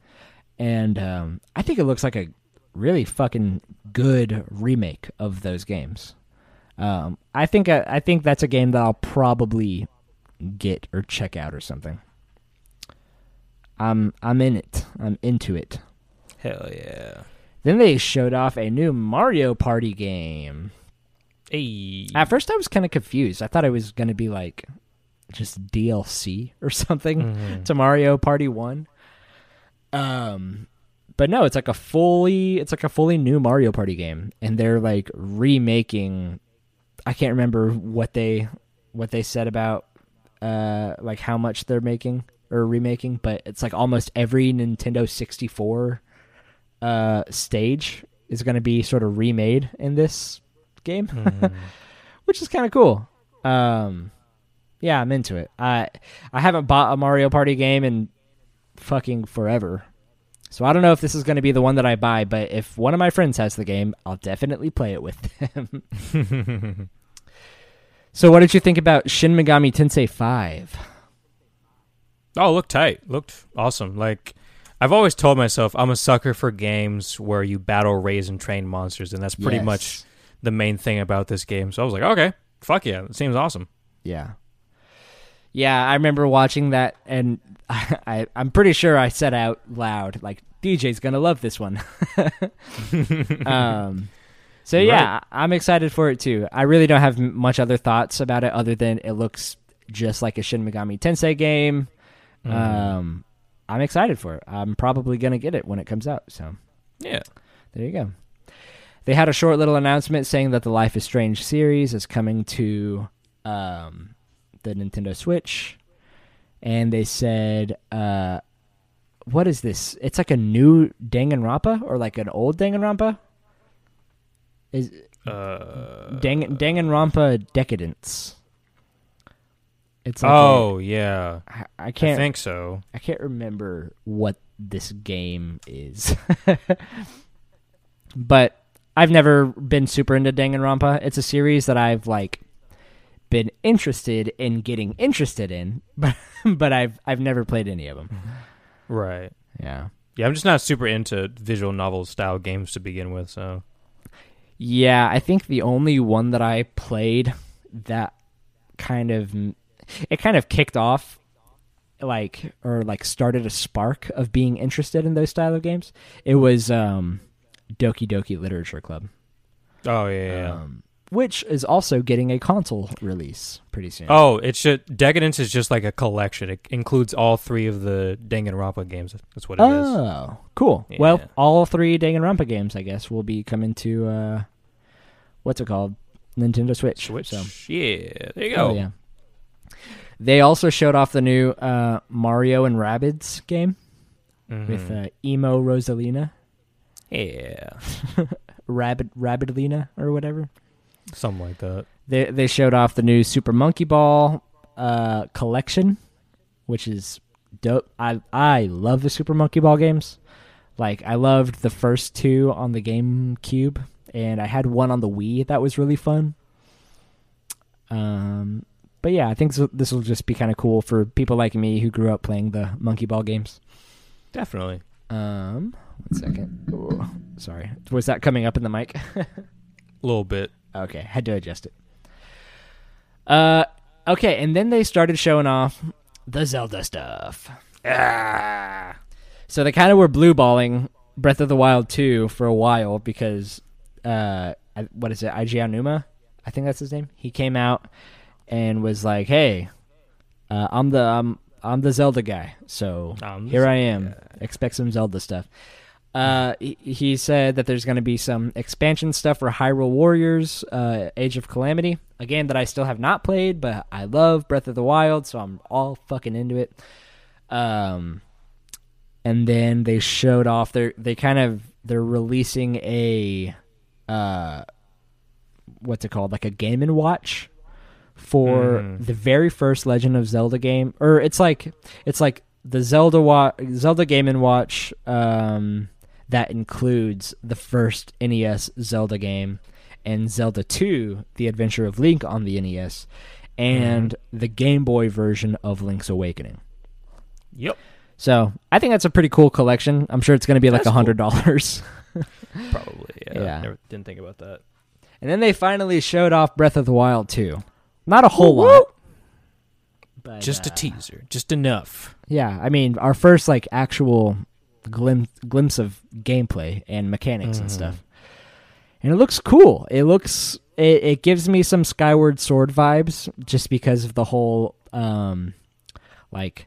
and um, I think it looks like a really fucking good remake of those games. Um, I think I, I think that's a game that I'll probably get or check out or something. I'm I'm in it. I'm into it. Hell yeah. Then they showed off a new Mario Party game. Hey. At first, I was kind of confused. I thought it was going to be like just DLC or something Mhm. to Mario Party One. Um, but no, it's like a fully it's like a fully new Mario Party game, and they're like remaking. I can't remember what they what they said about uh like how much they're making or remaking, but it's like almost every Nintendo sixty four uh stage is going to be sort of remade in this game Mhm. which is kind of cool. Um, yeah, I'm into it. I I haven't bought a Mario Party game in fucking forever, so I don't know if this is going to be the one that I buy. But if one of my friends has the game, I'll definitely play it with them. so, what did you think about Shin Megami Tensei Five? oh, looked tight. Looked awesome. Like I've always told myself, I'm a sucker for games where you battle, raise, and train monsters, and that's pretty Yes. much the main thing about this game. So I was like, okay, fuck yeah, it seems awesome. Yeah. Yeah, I remember watching that, and I, I'm pretty sure I said out loud, like, DJ's gonna love this one. um, so yeah, I- I'm excited for it too. I really don't have m- much other thoughts about it other than it looks just like a Shin Megami Tensei game. Mm. Um, I'm excited for it. I'm probably gonna get it when it comes out. So Yeah. there you go. They had a short little announcement saying that the Life is Strange series is coming to um, the Nintendo Switch, and they said, uh, "What is this? It's like a new Danganronpa or like an old Danganronpa? Is Uh, Dang, Danganronpa Decadence? It's like a- oh yeah, I I I can't think so. I can't remember what this game is. but I've never been super into Danganronpa. It's a series that I've like been interested in getting interested in, but but I've I've never played any of them. Right. Yeah. Yeah, I'm just not super into visual novel style games to begin with. So Yeah, I think the only one that I played that kind of it kind of kicked off like or like started a spark of being interested in those style of games. It was um Doki Doki Literature Club. oh yeah, yeah, yeah. Um, which is also getting a console release pretty soon. Oh, it's just Decadence is just like a collection. It includes all three of the Danganronpa games. That's what it is. Oh, cool. Well, all three Danganronpa games, I guess, will be coming to uh, what's it called? Nintendo Switch. Switch. So, Yeah, there you oh, go. yeah. They also showed off the new uh, Mario and Rabbids game with Mhm. uh, emo Rosalina, yeah, Rabbit Rabbidlina, or whatever. Something like that. They they showed off the new Super Monkey Ball uh, collection, which is dope. I I love the Super Monkey Ball games. Like I loved the first two on the GameCube, and I had one on the Wii that was really fun. Um, but yeah, I think this- will just be kind of cool for people like me who grew up playing the Monkey Ball games. Definitely. Um, one second. Ooh, sorry, was that coming up in the mic? A little bit. Okay, had to adjust it. Uh, okay, and then they started showing off the Zelda stuff. Ah. So they kind of were blue balling Breath of the Wild 2 for a while because, uh, what is it, Eiji Aonuma? I think that's his name. He came out and was like, "Hey, uh, I'm the I'm I'm the Zelda guy, so I'm here I am. guy." Expect some Zelda stuff." Uh, he, he said that there's going to be some expansion stuff for Hyrule Warriors, uh, Age of Calamity, a game that I still have not played, but I love Breath of the Wild, so I'm all fucking into it. Um, and then they showed off their they kind of they're releasing a uh what's it called like a game and watch for Mhm. the very first legend of zelda game or it's like it's like the zelda wa- zelda game and watch um that includes the first nes zelda game and Zelda 2: The Adventure of Link on the NES, and the Game Boy version of Link's Awakening. Yep. So I think that's a pretty cool collection. I'm sure it's going to be like a hundred dollars. Probably. Yeah. Yeah. Never didn't think about that. and then they finally showed off Breath of the Wild 2. Not a whole Woo, lot, but Just a uh, teaser. Just enough. Yeah, I mean, our first like actual glimpse glimpse of gameplay and mechanics and Mhm. stuff, and it looks cool. It looks it, it gives me some Skyward Sword vibes just because of the whole um like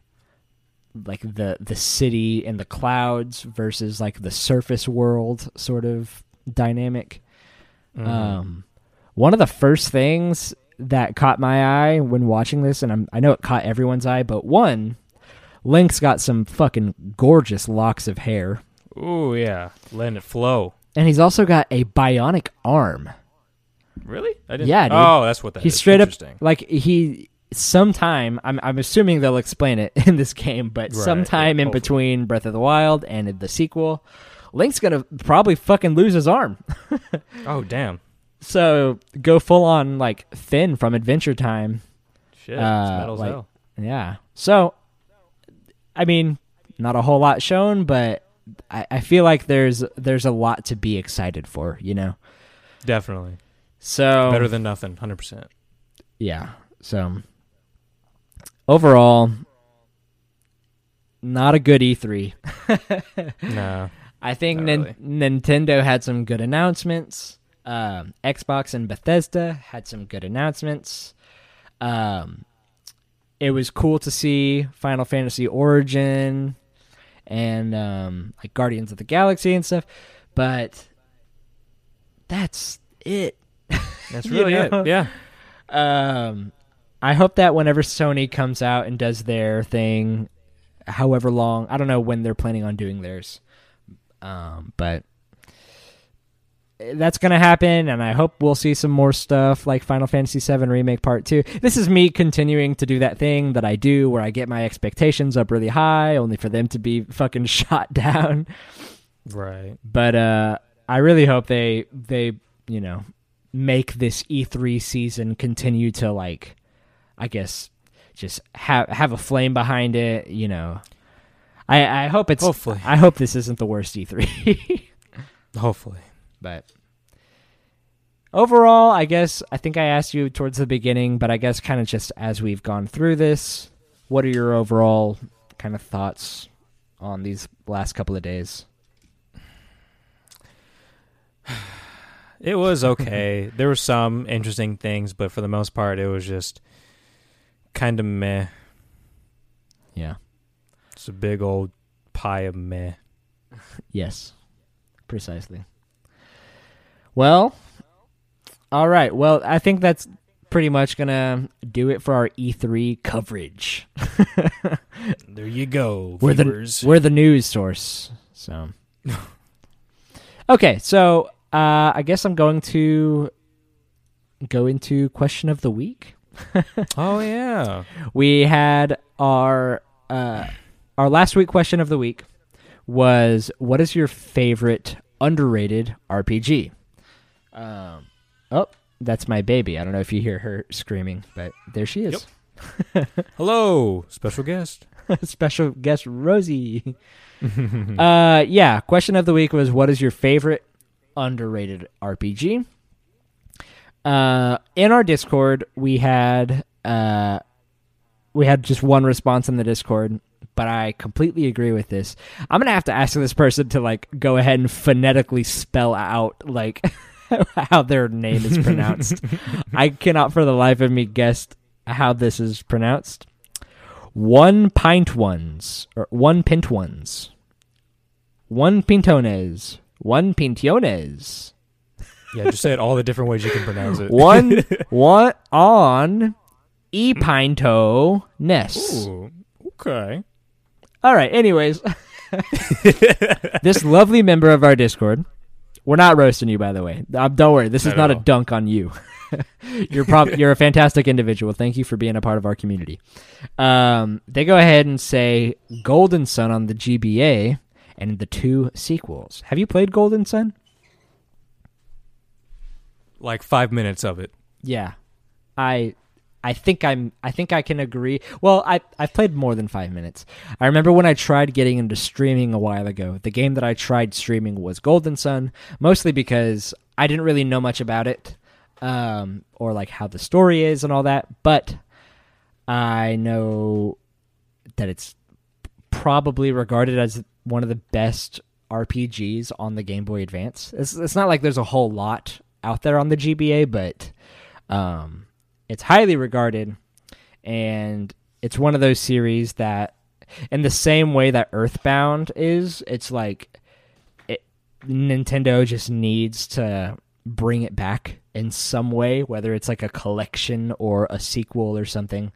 like the the city and the clouds versus like the surface world sort of dynamic. Mhm. Um, one of the first things that caught my eye when watching this, and I'm, I know it caught everyone's eye, but one, Link's got some fucking gorgeous locks of hair, Ooh, yeah. Letting it flow. and he's also got a bionic arm. Really? I didn't. Yeah, dude. Oh, that's what that He's is. straight up Interesting. like he sometime. I'm I'm assuming they'll explain it in this game, but Right, sometime yeah, in between Breath of the Wild and the sequel, Link's gonna probably fucking lose his arm. Oh, damn. So go full on like Finn from Adventure Time. Shit. Uh, it's metal as like- hell. Yeah. So, I mean, not a whole lot shown, but I, I feel like there's there's a lot to be excited for. You know. Definitely. So Better than nothing. 100%. yeah. So overall, not a good E3. no. I think Nin- really. Nintendo had some good announcements. Um, Xbox and Bethesda had some good announcements. Um, it was cool to see Final Fantasy Origin and um, like Guardians of the Galaxy and stuff, but that's it. That's You really know? it. Yeah. Um, I hope that whenever Sony comes out and does their thing, however long, I don't know when they're planning on doing theirs, um, but that's gonna happen, and I hope we'll see some more stuff like Final Fantasy VII Remake Part Two. This is me continuing to do that thing that I do, where I get my expectations up really high, only for them to be fucking shot down. Right. But uh, I really hope they they you know make this E3 season continue to like, I guess, just have have a flame behind it. You know, I I hope it's Hopefully. I hope this isn't the worst E3. Hopefully. But overall, I guess I think I asked you towards the beginning, but I guess kind of just as we've gone through this, what are your overall kind of thoughts on these last couple of days? It was okay. there were some interesting things, but for the most part, it was just kind of meh. Yeah. It's a big old pie of meh. Yes, precisely. Well, all right. Well, I think that's pretty much gonna do it for our E3 coverage. There you go, We're the we're the news source. So, okay. So, uh, I guess I'm going to go into question of the week. oh yeah. we had our uh, our last week question of the week was what is your favorite underrated RPG? Um, oh, that's my baby. I don't know if you hear her screaming, but there she is. Hello, special guest. Special guest Rosie. uh, yeah. Question of the week was what is your favorite underrated RPG? Uh, in our Discord, we had uh, we had just one response in the Discord, but I completely agree with this. I'm gonna have to ask this person to like go ahead and phonetically spell out like how their name is pronounced. I cannot for the life of me guess how this is pronounced. One pint ones or one pint ones. One pintones. One pintones. Yeah, just say it all the different ways you can pronounce it. One one on e pinto ness. Okay. All right. Anyways, this lovely member of our Discord. We're not roasting you, by the way. Um, don't worry. This is Not not a all. dunk on you. you're prob- you're a fantastic individual. Thank you for being a part of our community. Um, they go ahead and say Golden Sun on the GBA and the two sequels. Have you played Golden Sun? like five minutes of it. Yeah, I I think I'm I think I can agree. Well, I I've played more than five minutes. I remember when I tried getting into streaming a while ago. The game that I tried streaming was Golden Sun, mostly because I didn't really know much about it, um, or like how the story is and all that. But I know that it's probably regarded as one of the best RPGs on the Game Boy Advance. It's, it's not like there's a whole lot out there on the GBA, but um, it's highly regarded, and it's one of those series that, in the same way that Earthbound is, it's like it, Nintendo just needs to bring it back in some way, whether it's like a collection or a sequel or something.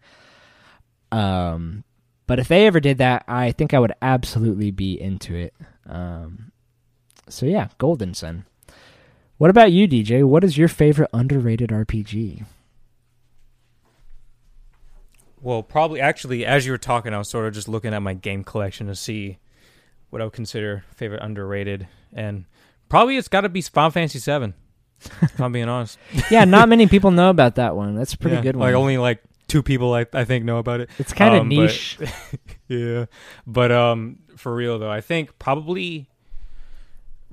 Um, but if they ever did that, I think I would absolutely be into it. Um, so yeah, Golden Sun. What about you, DJ? What is your favorite underrated RPG? Well, probably actually, as you were talking, I was sort of just looking at my game collection to see what I would consider favorite underrated, and probably it's got to be Final Fantasy VII. if I'm being honest. yeah, not many people know about that one. That's a pretty Yeah, good one. Like only like two people I I think know about it. it's kind of um, but- niche. yeah, but um, for real though, I think probably,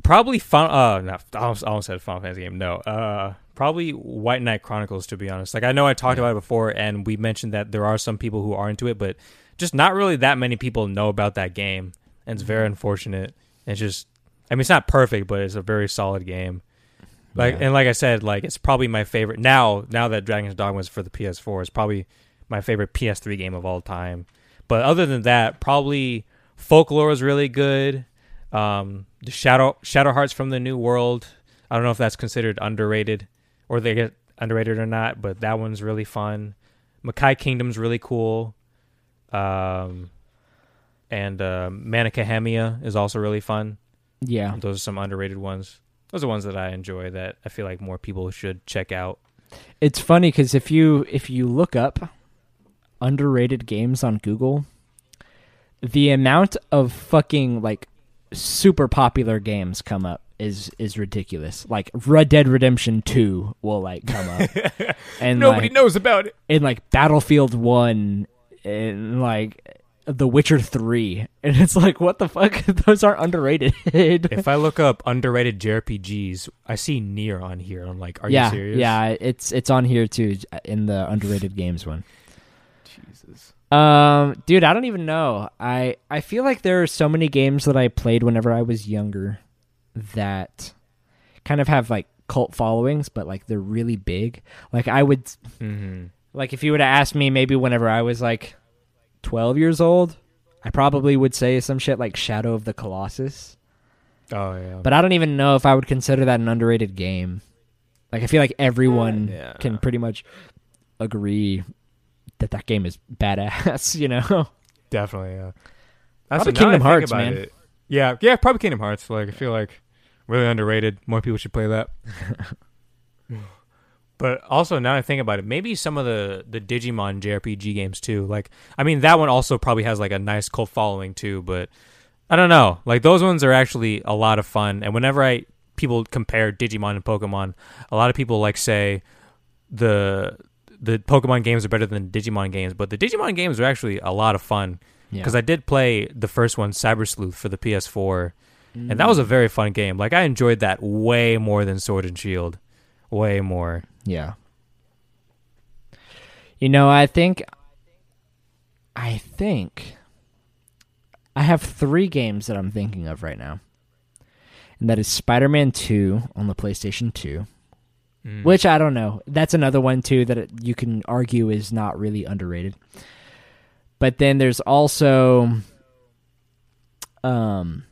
probably fun. Uh, not I almost, I almost said Final Fantasy game. No, uh, probably White Knight Chronicles. To be honest, like I know I talked Yeah. about it before, and we mentioned that there are some people who are into it, but just not really that many people know about that game, and it's very unfortunate. It's just, I mean, it's not perfect, but it's a very solid game. Like Yeah. and like I said, like it's probably my favorite now. Now that Dragon's Dogma is for the PS4, it's probably my favorite PS3 game of all time. But other than that, probably Folklore is really good. Um, the Shadow Shadow Hearts from the New World. I don't know if that's considered underrated or they get underrated or not, but that one's really fun. Makai Kingdom's really cool. Um, and uh, Mana Khemia is also really fun. yeah, Those are some underrated ones. Those are ones that I enjoy that I feel like more people should check out. it's funny because if you if you look up underrated games on Google, the amount of fucking like super popular games come up is is ridiculous. Like Red Dead Redemption Two will like come up, and Nobody like, knows about it. in like Battlefield One and like The Witcher Three, and it's like what the fuck? Those are underrated. If I look up underrated JRPGs, I see NieR on here. I'm like, are yeah, you serious? yeah, it's it's on here too in the underrated games one. Jesus. Um, dude, I don't even know. I I feel like there are so many games that I played whenever I was younger that kind of have like cult followings, but like they're really big. Like I would hmm like if you were to ask me maybe whenever I was like 12 years old, I probably would say some shit like Shadow of the Colossus. Oh yeah. But I don't even know if I would consider that an underrated game. Like I feel like everyone Yeah. can pretty much agree that that game is badass, you know. Definitely, yeah. Probably now Kingdom Hearts, man. it- yeah, yeah, probably Kingdom Hearts. Like, I feel like really underrated. More people should play that. but also, now I think about it, maybe some of the the Digimon JRPG games too. Like, I mean, that one also probably has like a nice cult following too. But I don't know. Like, those ones are actually a lot of fun. And whenever I people compare Digimon and Pokemon, a lot of people like say the the Pokemon games are better than the Digimon games, but the Digimon games are actually a lot of fun Yeah. because I did play the first one, Cyber Sleuth, for the PS4, and that was a very fun game. Like I enjoyed that way more than Sword and Shield, way more. Yeah. You know, I think I think I have 3 games that I'm thinking of right now. And that is Spider-Man 2 on the PlayStation 2, Mm. which I don't know. That's another one too that you can argue is not really underrated. But then there's also um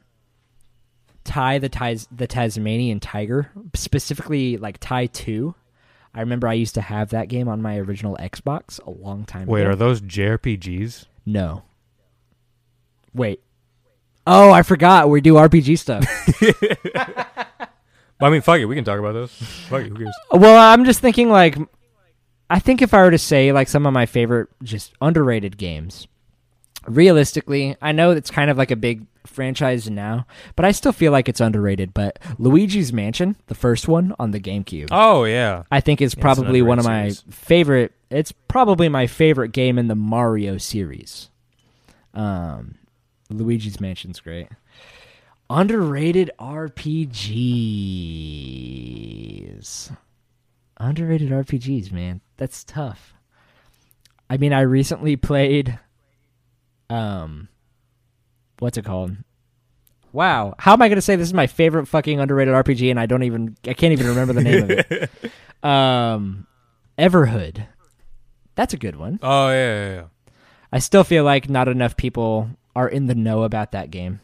Ty the Tis- the Tasmanian Tiger, specifically like Ty 2. I remember I used to have that game on my original Xbox a long time Wait, ago. Wait, are those JRPGs? no. Wait. Oh, I forgot. We do RPG stuff. Well, I mean, fuck it, we can talk about those. fuck it, who cares? well, I'm just thinking like I think if I were to say like some of my favorite just underrated games, realistically, I know it's kind of like a big franchise now, but I still feel like it's underrated. But Luigi's Mansion, the first one on the GameCube, Oh yeah. I think is it's probably one of my series. favorite. It's probably my favorite game in the Mario series. Um, Luigi's Mansion's great. Underrated RPGs. Underrated RPGs, man. That's tough. I mean, I recently played. Um, what's it called? Wow, how am I going to say this is my favorite fucking underrated RPG and I don't even I can't even remember the name of it. Um, Everhood. That's a good one. Oh yeah, yeah, yeah. I still feel like not enough people are in the know about that game.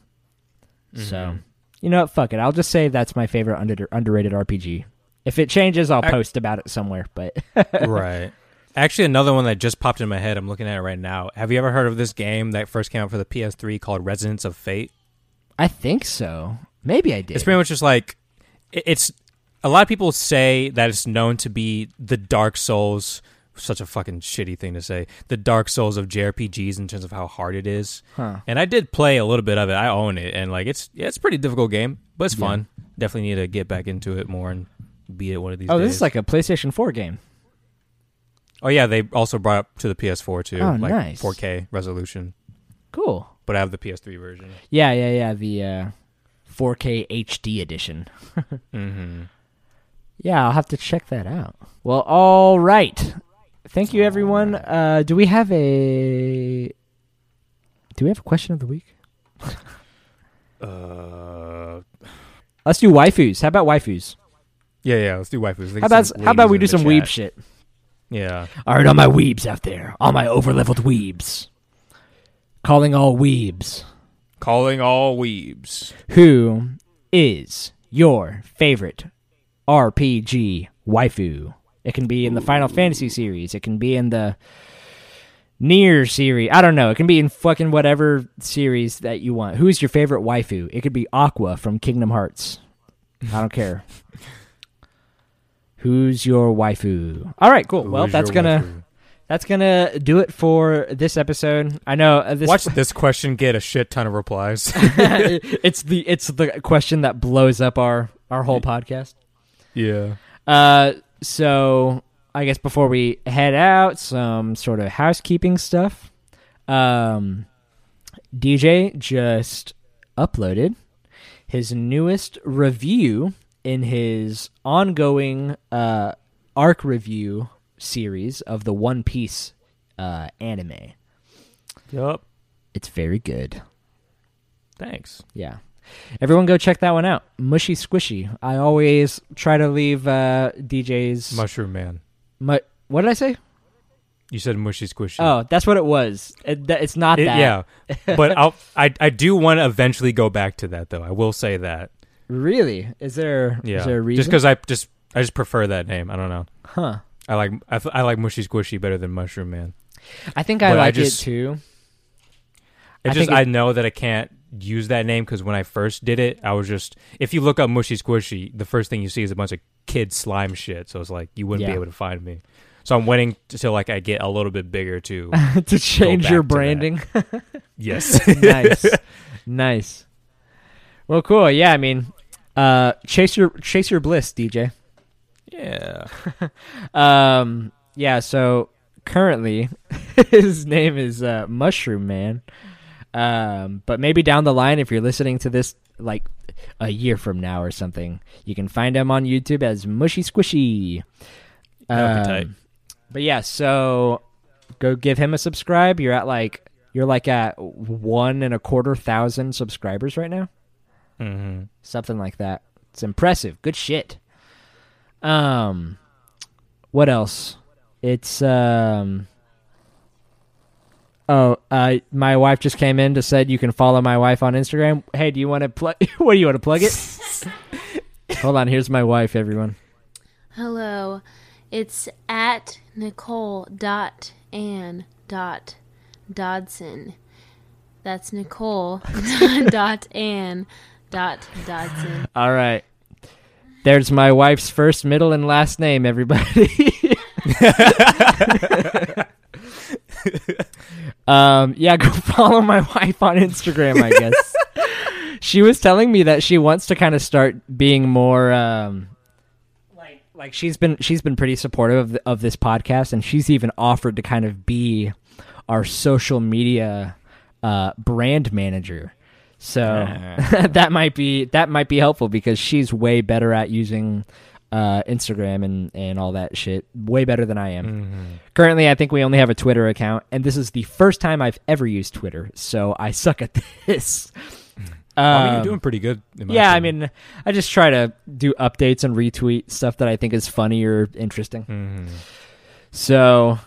So, Mhm. you know what? Fuck it. I'll just say that's my favorite under, underrated RPG. If it changes, I'll I- post about it somewhere. But right. Actually, another one that just popped in my head. I'm looking at it right now. Have you ever heard of this game that first came out for the PS3 called Resonance of Fate? I think so. Maybe I did. It's pretty much just like it's. A lot of people say that it's known to be the Dark Souls. Such a fucking shitty thing to say. The Dark Souls of JRPGs in terms of how hard it is. huh. And I did play a little bit of it. I own it, and like it's yeah, it's a pretty difficult game, but it's Yeah. fun. Definitely need to get back into it more and beat it one of these Oh, days. this is like a PlayStation 4 game. oh yeah, they also brought up to the PS4 too, Oh, like nice. 4K resolution. Cool. But I have the PS3 version. Yeah, yeah, yeah. The uh, 4K HD edition. Mm-hmm. Yeah, I'll have to check that out. Well, all right. Thank you, everyone. Uh, do we have a? Do we have a question of the week? Uh, Let's do waifus. How about waifus? Yeah, yeah. Let's do waifus. How about how about we do some weeb shit? Yeah. All right, all my weebs out there, all my overleveled weebs, calling all weebs. Calling all weebs. Who is your favorite RPG waifu? It can be in the Final Fantasy series. It can be in the NieR series. I don't know. It can be in fucking whatever series that you want. Who's your favorite waifu? It could be Aqua from Kingdom Hearts. I don't care. Who's your waifu? All right, cool. well, that's gonna waifu? that's gonna do it for this episode. I know uh, this Watch this question get a shit ton of replies. it's the it's the question that blows up our our whole podcast. yeah. Uh, so I guess before we head out, some sort of housekeeping stuff. Um, DJ just uploaded his newest review in his ongoing uh arc review series of the One Piece uh anime. Yup. It's very good. Thanks. Yeah. Everyone go check that one out. Mushy Squishy. I always try to leave uh DJ's Mushroom Man. mu- what did I say? You said mushy squishy. Oh, that's what it was. It, that, it's not It- that. yeah. but I'll, I I do want to eventually go back to that though. I will say that. Really? Is there Yeah. is there a reason? Just because I just I just prefer that name. I don't know. huh. I like I, I like mushy squishy better than mushroom man. I think I But I like just- it too. I just it- I know that I can't use that name because when I first did it, I was just if you look up mushy squishy, the first thing you see is a bunch of kid slime shit. So it's like you wouldn't Yeah. be able to find me. So I'm waiting till like I get a little bit bigger too. to change your branding. yes. nice. nice. Well, cool. Yeah, I mean, uh chase your chase your bliss, DJ. yeah. Um, yeah. So currently, his name is uh, Mushroom Man. Um, but maybe down the line, if you're listening to this like a year from now or something, you can find him on YouTube as Mushy Squishy. That'd. But yeah, so go give him a subscribe. You're at like you're like at one and a quarter thousand subscribers right now hmm something like that. It's impressive. Good shit. Um, what else? It's um. Oh, uh, my wife just came in to said you can follow my wife on Instagram. Hey, do you want to plug? what do you want to plug it? Hold on, here's my wife, everyone. Hello, it's at Nicole dot Ann dot Dodson. That's Nicole dot Ann dot Dodson. All right, there's my wife's first, middle, and last name. Everybody. um, yeah, go follow my wife on Instagram. I guess she was telling me that she wants to kind of start being more. Um, like, like she's been she's been pretty supportive of, the, of this podcast, and she's even offered to kind of be our social media uh, brand manager. So that might be that might be helpful because she's way better at using uh, Instagram and and all that shit. Way better than I am. Mm-hmm. Currently, I think we only have a Twitter account, and this is the first time I've ever used Twitter, so I suck at this. I mean, Um, you're doing pretty good. yeah, I mean, I just try to do updates and retweet stuff that I think is funny or interesting. Mhm. So,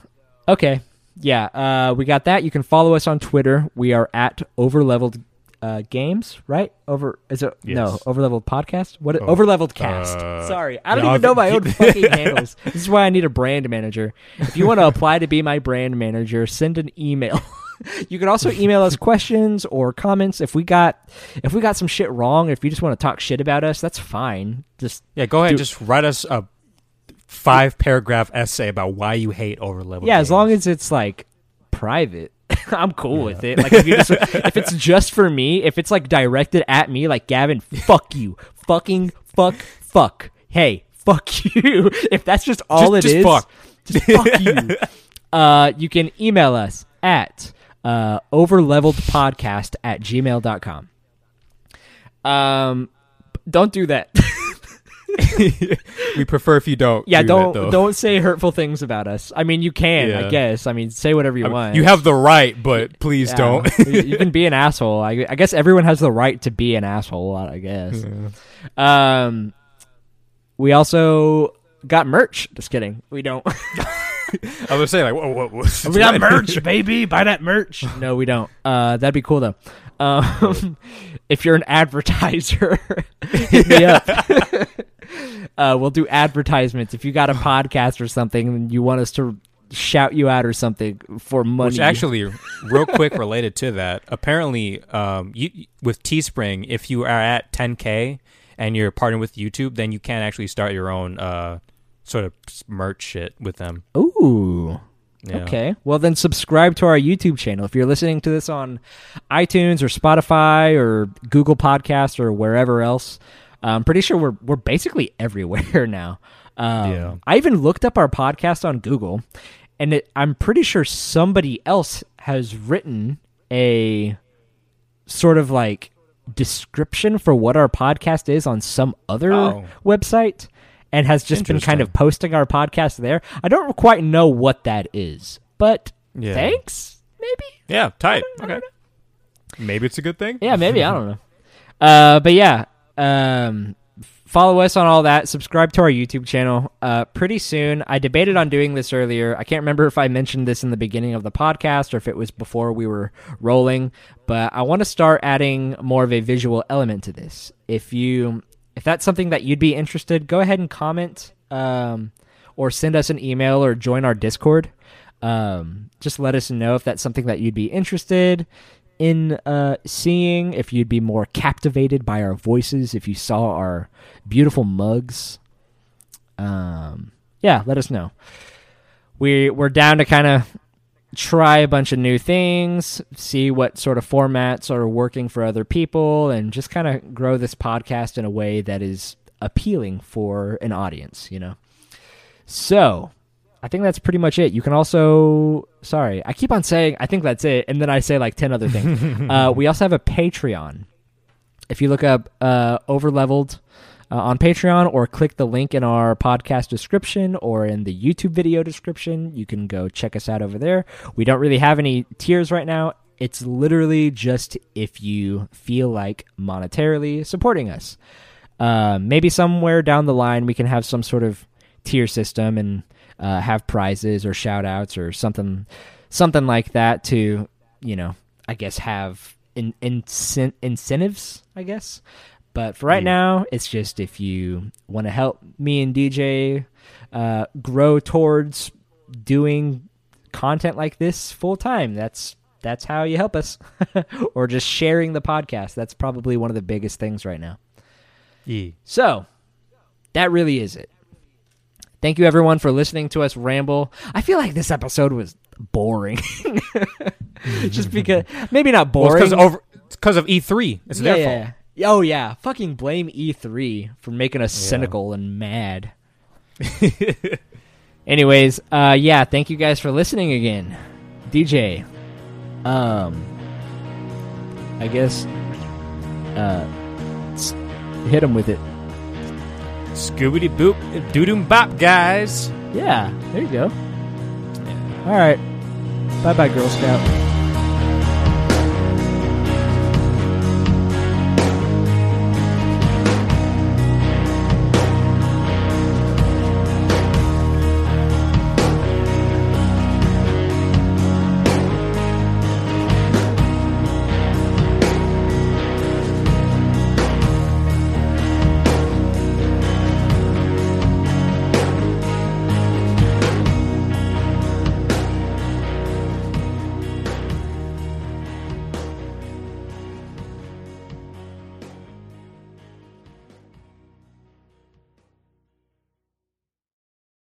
okay. Yeah, uh, we got that. You can follow us on Twitter. We are at Overleveled uh, Games, right? Over is it no Yes. Overleveled Podcast? What Oh, Overleveled Cast? uh, Sorry, I don't yeah, even know my own fucking handles. This is why I need a brand manager. If you want to apply to be my brand manager, send an email. you can also email us questions or comments if we got if we got some shit wrong. If you just want to talk shit about us, that's fine. Just Yeah, go ahead. Do- just write us a five paragraph essay about why you hate over level. Yeah, as long as it's like private, I'm cool with it. Like if just if it's just for me, if it's like directed at me, like Gavin, fuck you, fucking fuck, fuck, hey, fuck you. If that's just all Just- it just is, fuck. just fuck you. Uh, you can email us at uh, overleveledpodcast at gmail.com. Um, don't do that. we prefer if you don't. yeah, do don't that, don't say hurtful things about us. I mean, you can, I guess. I mean, say whatever you I mean, want. You have the right, but please Yeah. don't. you can be an asshole. I, I guess everyone has the right to be an asshole. I guess. Um, we also got merch. Just kidding. We don't. I was saying like, whoa, whoa, whoa. we got merch, baby. Buy that merch. No, we don't. Uh, that'd be cool though. Um, if you're an advertiser, hit me up. Uh, we'll do advertisements. If you got a podcast or something and you want us to shout you out or something for money, Which actually, real quick, related to that, apparently, um, you with Teespring, if you are at 10k and you're partnered with YouTube, then you can actually start your own uh, sort of merch shit with them. ooh. Yeah. Okay. Well, then subscribe to our YouTube channel. If you're listening to this on iTunes or Spotify or Google Podcasts or wherever else, I'm pretty sure we're we're basically everywhere now. Um, Yeah. I even looked up our podcast on Google, and it, I'm pretty sure somebody else has written a sort of like description for what our podcast is on some other Oh. website and has just been kind of posting our podcast there. I don't quite know what that is, but Yeah. thanks, maybe. Yeah, tight. Okay. Maybe it's a good thing. Yeah, maybe I don't know. Uh, but yeah, um, follow us on all that. Subscribe to our YouTube channel. Uh, pretty soon, I debated on doing this earlier. I can't remember if I mentioned this in the beginning of the podcast or if it was before we were rolling. But I want to start adding more of a visual element to this. If you, if that's something that you'd be interested, go ahead and comment, um, or send us an email or join our Discord. Um, just let us know if that's something that you'd be interested in uh, seeing, if you'd be more captivated by our voices, if you saw our beautiful mugs. Um, yeah, let us know. We we're down to kind of try a bunch of new things, see what sort of formats are working for other people, and just kind of grow this podcast in a way that is appealing for an audience. You know. So, I think that's pretty much it. You can also, sorry, I keep on saying I think that's it, and then I say like ten other things. uh, we also have a Patreon. If you look up uh, Overleveled uh, on Patreon, or click the link in our podcast description or in the YouTube video description, you can go check us out over there. We don't really have any tiers right now. It's literally just if you feel like monetarily supporting us. Uh, maybe somewhere down the line we can have some sort of tier system and uh, have prizes or shout outs or something something like that to you know i guess have in, incen- incentives i guess but for right Yeah. now it's just if you want to help me and dj uh, grow towards doing content like this full time that's that's how you help us or just sharing the podcast that's probably one of the biggest things right now Yeah. so, that really is it. Thank you everyone for listening to us ramble. I feel like this episode was boring. Just because maybe not Well, boring. it's because over because of E3. It's yeah, their yeah, fault. yeah. Oh yeah, fucking blame E3 for making us cynical and mad. Anyways, uh yeah, thank you guys for listening again. DJ. Um I guess uh hit him with it. Scooby boop, doo bop, guys. Yeah, there you go. All right. Bye bye, Girl Scout.